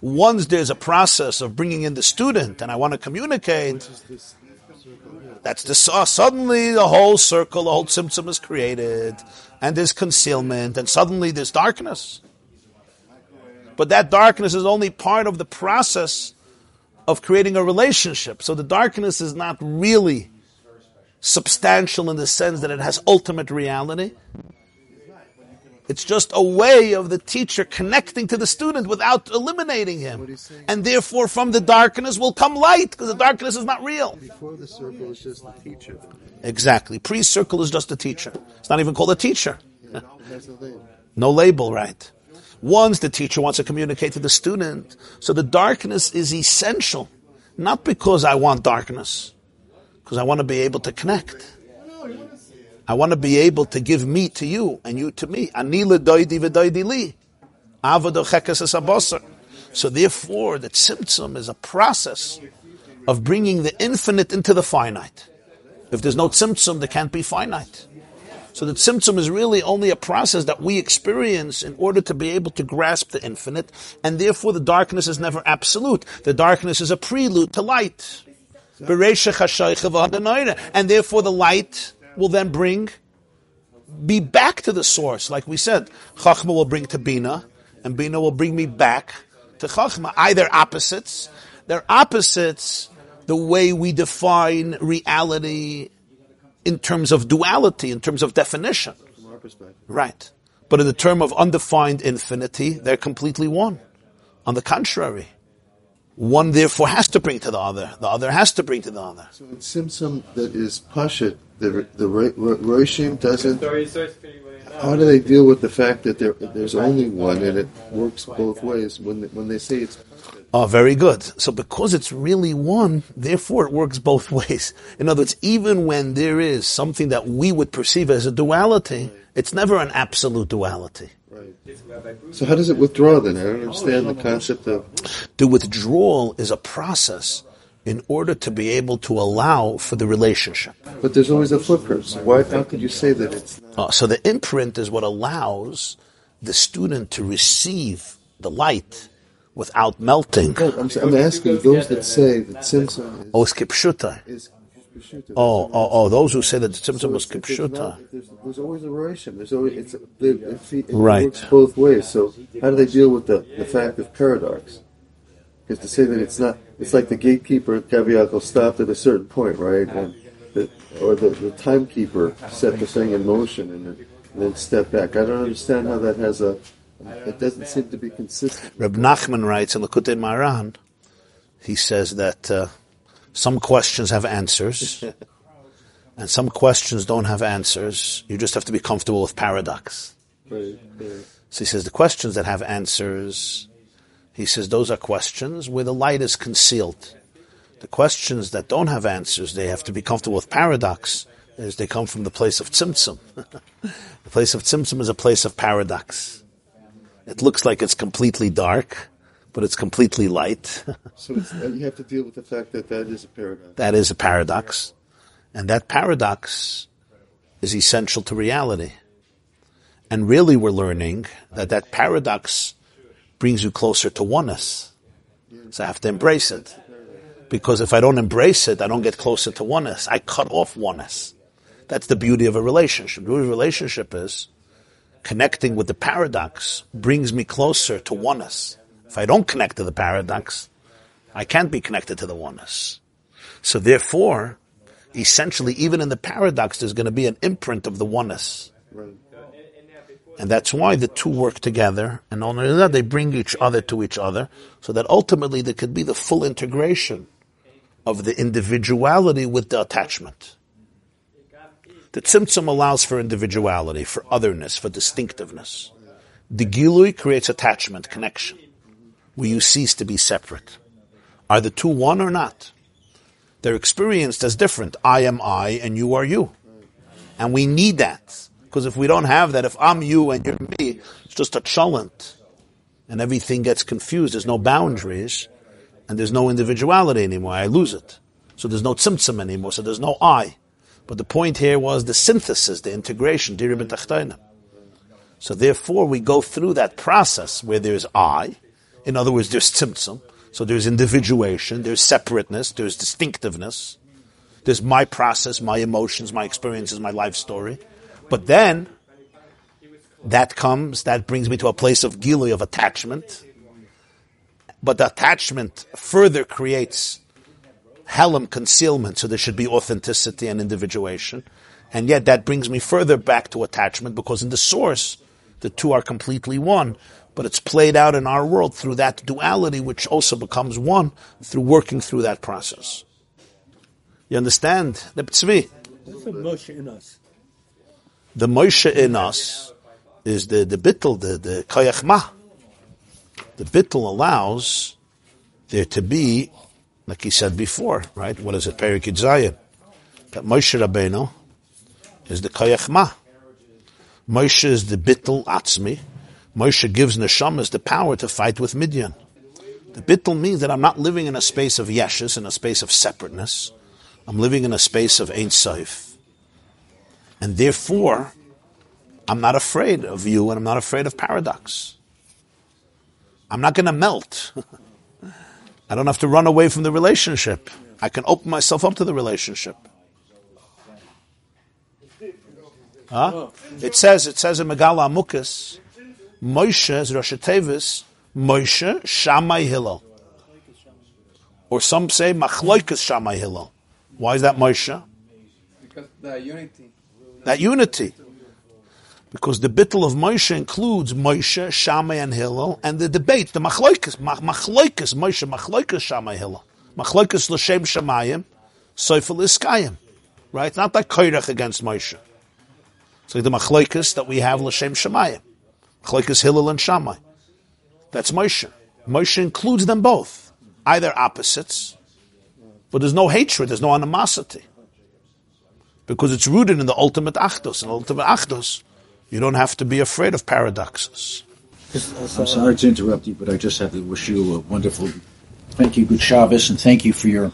Once there's a process of bringing in the student and I want to communicate, that's the uh, suddenly the whole circle, the whole tzimtzum is created, and there's concealment, and suddenly there's darkness. But that darkness is only part of the process of creating a relationship. So the darkness is not really substantial in the sense that it has ultimate reality. It's just a way of the teacher connecting to the student without eliminating him. And therefore, from the darkness will come light, because the darkness is not real. Before the circle is just the teacher. Exactly. Pre circle is just a teacher. It's not even called a teacher. It has a name. No label, right? Once the teacher wants to communicate to the student, so the darkness is essential, not because I want darkness, because I want to be able to connect. I want to be able to give me to you and you to me. Ani ledoidi v'doidi li. Avado chekes es. So therefore, the tzimtzum is a process of bringing the infinite into the finite. If there's no tzimtzum, there can't be finite. So the tzimtzum is really only a process that we experience in order to be able to grasp the infinite, and therefore the darkness is never absolute. The darkness is a prelude to light. And therefore the light will then bring, be back to the source. Like we said, Chachma will bring to Bina, and Bina will bring me back to Chachma. Either opposites. They're opposites the way we define reality in terms of duality, in terms of definition. Right. But in the term of undefined infinity, they're completely one. On the contrary, one therefore has to bring to the other. The other has to bring to the other. So in Simsum that is Pashat, the the Ro- Ro- Roshim doesn't. How do they deal with the fact that there there's only one and it works both ways when they, when they say it's Oh, very good. So because it's really one, therefore it works both ways. In other words, even when there is something that we would perceive as a duality, it's never an absolute duality. So how does it withdraw then? I don't understand the concept of The withdrawal is a process in order to be able to allow for the relationship. but there's always a footprint. So why how could you say that it's Uh, so the imprint is what allows the student to receive the light without melting. No, I'm, I'm asking those that say that Tzimtzum Oh, is, is Kipshuta. Oh, oh, oh, those who say that the So was kipshuta. There's, there's always a Roshim. There's always it's it, it, it Right. works both ways. So how do they deal with the, the fact of paradox? Because to say that it's not, it's like the gatekeeper caveat will stop at a certain point, right? And the, or the, the timekeeper set the thing in motion and then, and then step back. I don't understand how that has a. It doesn't seem to be consistent. Reb Nachman writes in Likutei Moharan, he says that uh, some questions have answers, and some questions don't have answers. You just have to be comfortable with paradox. Right, right. So he says the questions that have answers, he says those are questions where the light is concealed. The questions that don't have answers, they have to be comfortable with paradox, as they come from the place of tzimtzum. the place of tzimtzum is a place of paradox. It looks like it's completely dark, but it's completely light. So it's, you have to deal with the fact that that is a paradox. that is a paradox. And that paradox is essential to reality. And really we're learning that that paradox brings you closer to oneness. So I have to embrace it. Because if I don't embrace it, I don't get closer to oneness. I cut off oneness. That's the beauty of a relationship. The beauty of a relationship is connecting with the paradox brings me closer to oneness. If I don't connect to the paradox, I can't be connected to the oneness. So therefore, essentially, even in the paradox, there's going to be an imprint of the oneness. And that's why the two work together, and only that, they bring each other to each other, so that ultimately there could be the full integration of the individuality with the attachment. The tzimtzum allows for individuality, for otherness, for distinctiveness. The gilui creates attachment, connection, where you cease to be separate. Are the two one or not? They're experienced as different. I am I and you are you. And we need that. Because if we don't have that, if I'm you and you're me, it's just a chalant. And everything gets confused. There's no boundaries. And there's no individuality anymore. I lose it. So there's no tzimtzum anymore. So there's no I. But the point here was the synthesis, the integration. So therefore we go through that process where there's I. In other words, there's tzimtzum. So there's individuation, there's separateness, there's distinctiveness. There's my process, my emotions, my experiences, my life story. But then, that comes, that brings me to a place of gilui, of attachment. But the attachment further creates helam, concealment, so there should be authenticity and individuation. And yet that brings me further back to attachment because in the source, the two are completely one. But it's played out in our world through that duality, which also becomes one through working through that process. You understand? The tzvi. What's the Moshe in us? The Moshe in us is the, the bittel, the, the koyach ma. The bittel allows there to be, like he said before, right? What is it? Perikid Zayin. That Moshe Rabbeinu is the koyach ma. Moshe is the bittel atzmi. Moshe gives neshamas the power to fight with Midian. The bittel means that I'm not living in a space of yeshus, in a space of separateness. I'm living in a space of Ein Sof. And therefore, I'm not afraid of you and I'm not afraid of paradox. I'm not going to melt. I don't have to run away from the relationship. I can open myself up to the relationship. Huh? It says, it says in Megala Amukas, Moshe is Rosh Tevis, Moshe Shammai Hillel. Or some say Machloikas Shammai Hillel. Why is that Moshe? Because the unity. That unity. Because the bittul of Moshe includes Moshe, Shammai, and Hillel, and the debate, the machloikas, mach- machloikas, Moshe, machloikas, Shammai, Hillel. Machloikas l'shem shamayim, soifel iskayim. Right? Not like koirach against Moshe. It's like the machloikas that we have l'shem shamayim. Machloikas Hillel and Shammai. That's Moshe. Moshe includes them both. Either opposites, but there's no hatred, there's no animosity because it's rooted in the ultimate achdos. And ultimate achdos, you don't have to be afraid of paradoxes. I'm sorry to interrupt you, but I just have to wish you a wonderful, thank you, good Shabbos, and thank you for your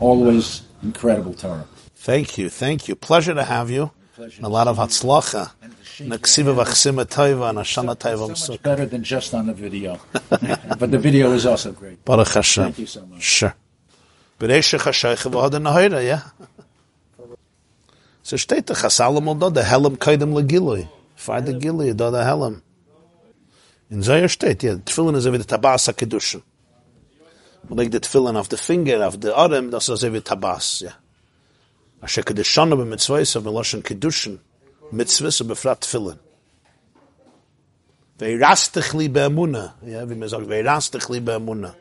always incredible Torah. Thank you, thank you. Pleasure to have you. And a lot of hatzlacha. Naksiva v'chsima toiva and Hashana toiva So much better than just on the video. but the video is also great. Baruch Hashem. Thank you so much. Sure. Bereishach HaShoicha v'hoda nahira, yeah. So steht der Chasalem da, der Helm kaidem legilui. Fai de gilui, da der Helm. In Zoyer steht, ja, Tfilin ist wie der Tabas HaKedushin. Man legt die Tfilin auf the finger, auf the Arm, das ist wie Tabas, ja. Asher mit zwei, so Meloshen Kedushin, mit Zwiss und befrat Tfilin. Veirastich li be'emuna, ja, wie man sagt, veirastich li be'emuna.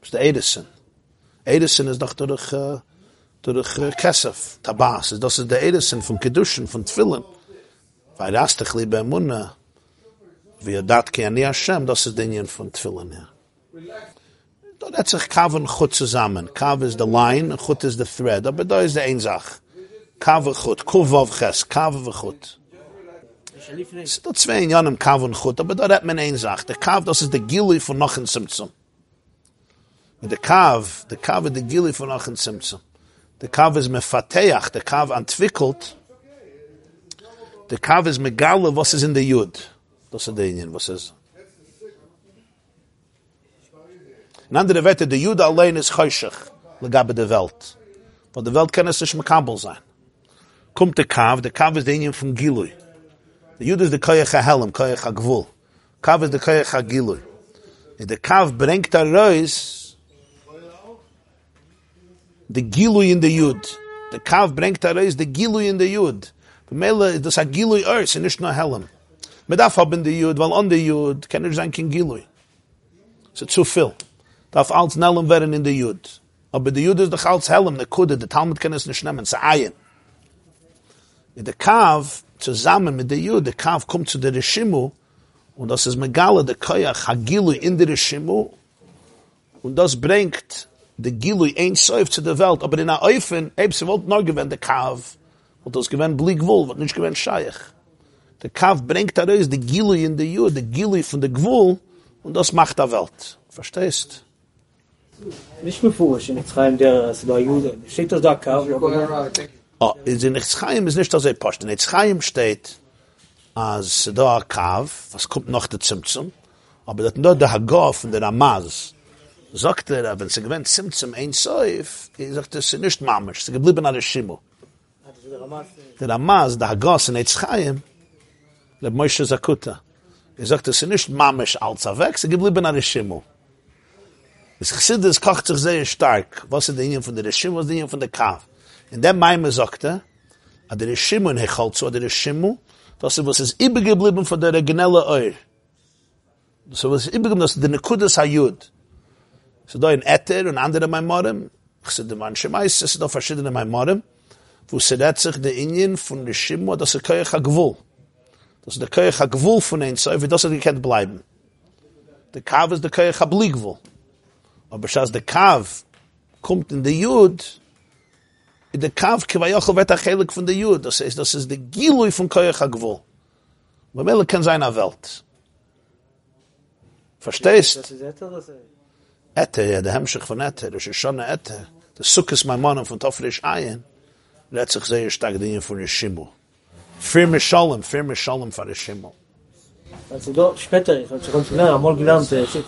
Das ist Eirusin. Eirusin ist doch durch, äh, durch Kesef, Tabas. Das ist der Eirusin von Kedushin, von Tfilin. Veirastich li be'emuna, wie er ani Hashem, das ist der Ingen von Tfilin, ja. Da hat sich Kav und Chut zusammen. Kav is the line, Chut is the thread. Aber da ist der Einsach. Kav und Chut, Kuv Vav Ches, Kav und Chut. Es sind da zwei in Jahren Kav und Chut, aber da hat man Einsach. Der Kav, das ist der Gili von Nochen Simtsum. Der Kav, der Kav ist der Gili von Nochen Simtsum. Der Kav ist mefateach, der Kav entwickelt. Der Kav ist megale, was ist in der Jud. Das ist der Ingen, was ist. In andere Wette, der Jude allein ist chäuschig, legabe der Welt. Weil der Welt kann es nicht mekabel sein. Kommt der Kav, der Kav ist der Ingen von Gilui. Der Jude ist der Koyach HaHelm, Koyach HaGvul. Kav ist der Koyach HaGilui. Der Kav bringt er raus, der Gilui in der Jud. Der Kav bringt er raus, der Gilui in der Jud. Bemele, das hat Gilui Ers, und nicht nur Helm. Man darf haben der Jud, weil an der Jud kann sein kein Gilui. Es ist zu viel. Darf als Nellem werden in der Jud. Aber der Jud ist doch als Helm, der Kude, der Talmud kann es nicht nehmen, es ist. In der Kav, zusammen mit der Jud, der Kav kommt zu der Rishimu, und das ist Megala, der Koyach, Hagilu in der Rishimu, und das bringt der Gilu ein Seuf zu der Welt, aber in der Eufen, eben sie wollte noch gewinnen, der Kav, und das gewinnen Blik Wohl, wird nicht gewinnen Scheich. Der Kav bringt da raus, der Gilu in der Jud, der Gilu von der Gwul, und das macht der Welt. Verstehst? Nicht mפורש, in Yitzchayim der Seba Jude. Steht das da Kav, aber Oh, in Nitzchaim ist nicht so sehr post. In Nitzchaim steht, als da a Kav, was kommt noch der Zimtzum, aber das nur der Hagor von der Ramaz, sagt er, wenn sie gewinnt Zimtzum ein Seuf, er sagt, das ist nicht Mamisch, sie geblieben an der Shimu. Der Ramaz, der Hagor in Nitzchaim, der Moshe Zakuta, er sagt, das ist nicht Mamisch als er weg, sie geblieben an der Shimu. Das Chassidus kocht sich sehr stark. Was ist der Ingen von der Rishimu, was ist der Ingen von der Kav? In dem Maime sagt er, a der Rishimu in Hecholzu, a der Rishimu, das ist, was ist übergeblieben von der originelle Eur. Ist, was ist übergeblieben, das ist der Nekudas Hayud. So da in Eter und andere Maimorim, ich sehe, der Mann Shemais, es sind auch verschiedene Maimorim, wo sie sich der Ingen von Rishimu, das ist Koyach HaGvul. Das ist der Koyach HaGvul von Zeu, wie das er gekannt bleiben. Der Kav ist der Koyach HaBligvul. aber schas de kav kommt in de jud in de kav kvayoch vet a khalek von de jud. Das ist das ist de gilui von koyach gvol aber mel kan sein a welt. Verstehst? Ette ja de hemschich von ette das ist schon ette de sukkes mein mann von tofrish ein letztlich sehr stark de von shimu Fir Shalom, Fir Shalom von Shimmel. שפטר, שכל שנה,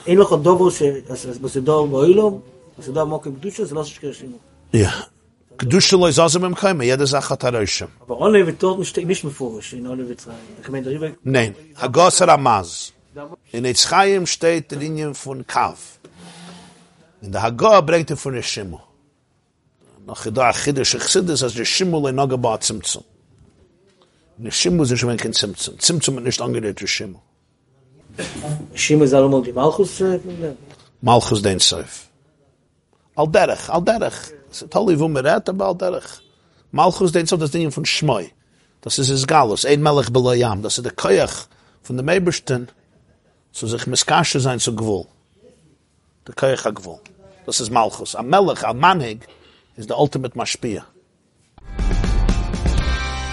אין לך דובו שבסידור באוילום, בסידור עמוק קדושה, זה לא שקרשינו. קדושה לא יזזם עם קיימה, ידע זה אחת הרשם. אבל און לב ותור מיש מפורש, אין און לב וצרים. נין, הגוס הרמז. אין Eitz Chaim steht der Linie von Kav. In der Hagoa bringt er von אז ישימו Nach בעצמצום. Der Schimmel sind schon kein Zimtzum. Zimtzum ist nicht angerät für Schimmel. שימו זה allemal die Malchus, äh. Malchus den Seif. Al derech, al derech. Es ist toll, wo mir aber al derech. Malchus den Seif, das Ding von Schmoi. Das ist es Galus, ein Melech beloyam. Das ist der Koyach von dem Ebersten, so sich miskasche sein zu Gewul. Der Koyach ha-Gewul. Das ist Malchus. Am Melech, am Manhig, ist der ultimate Mashpia.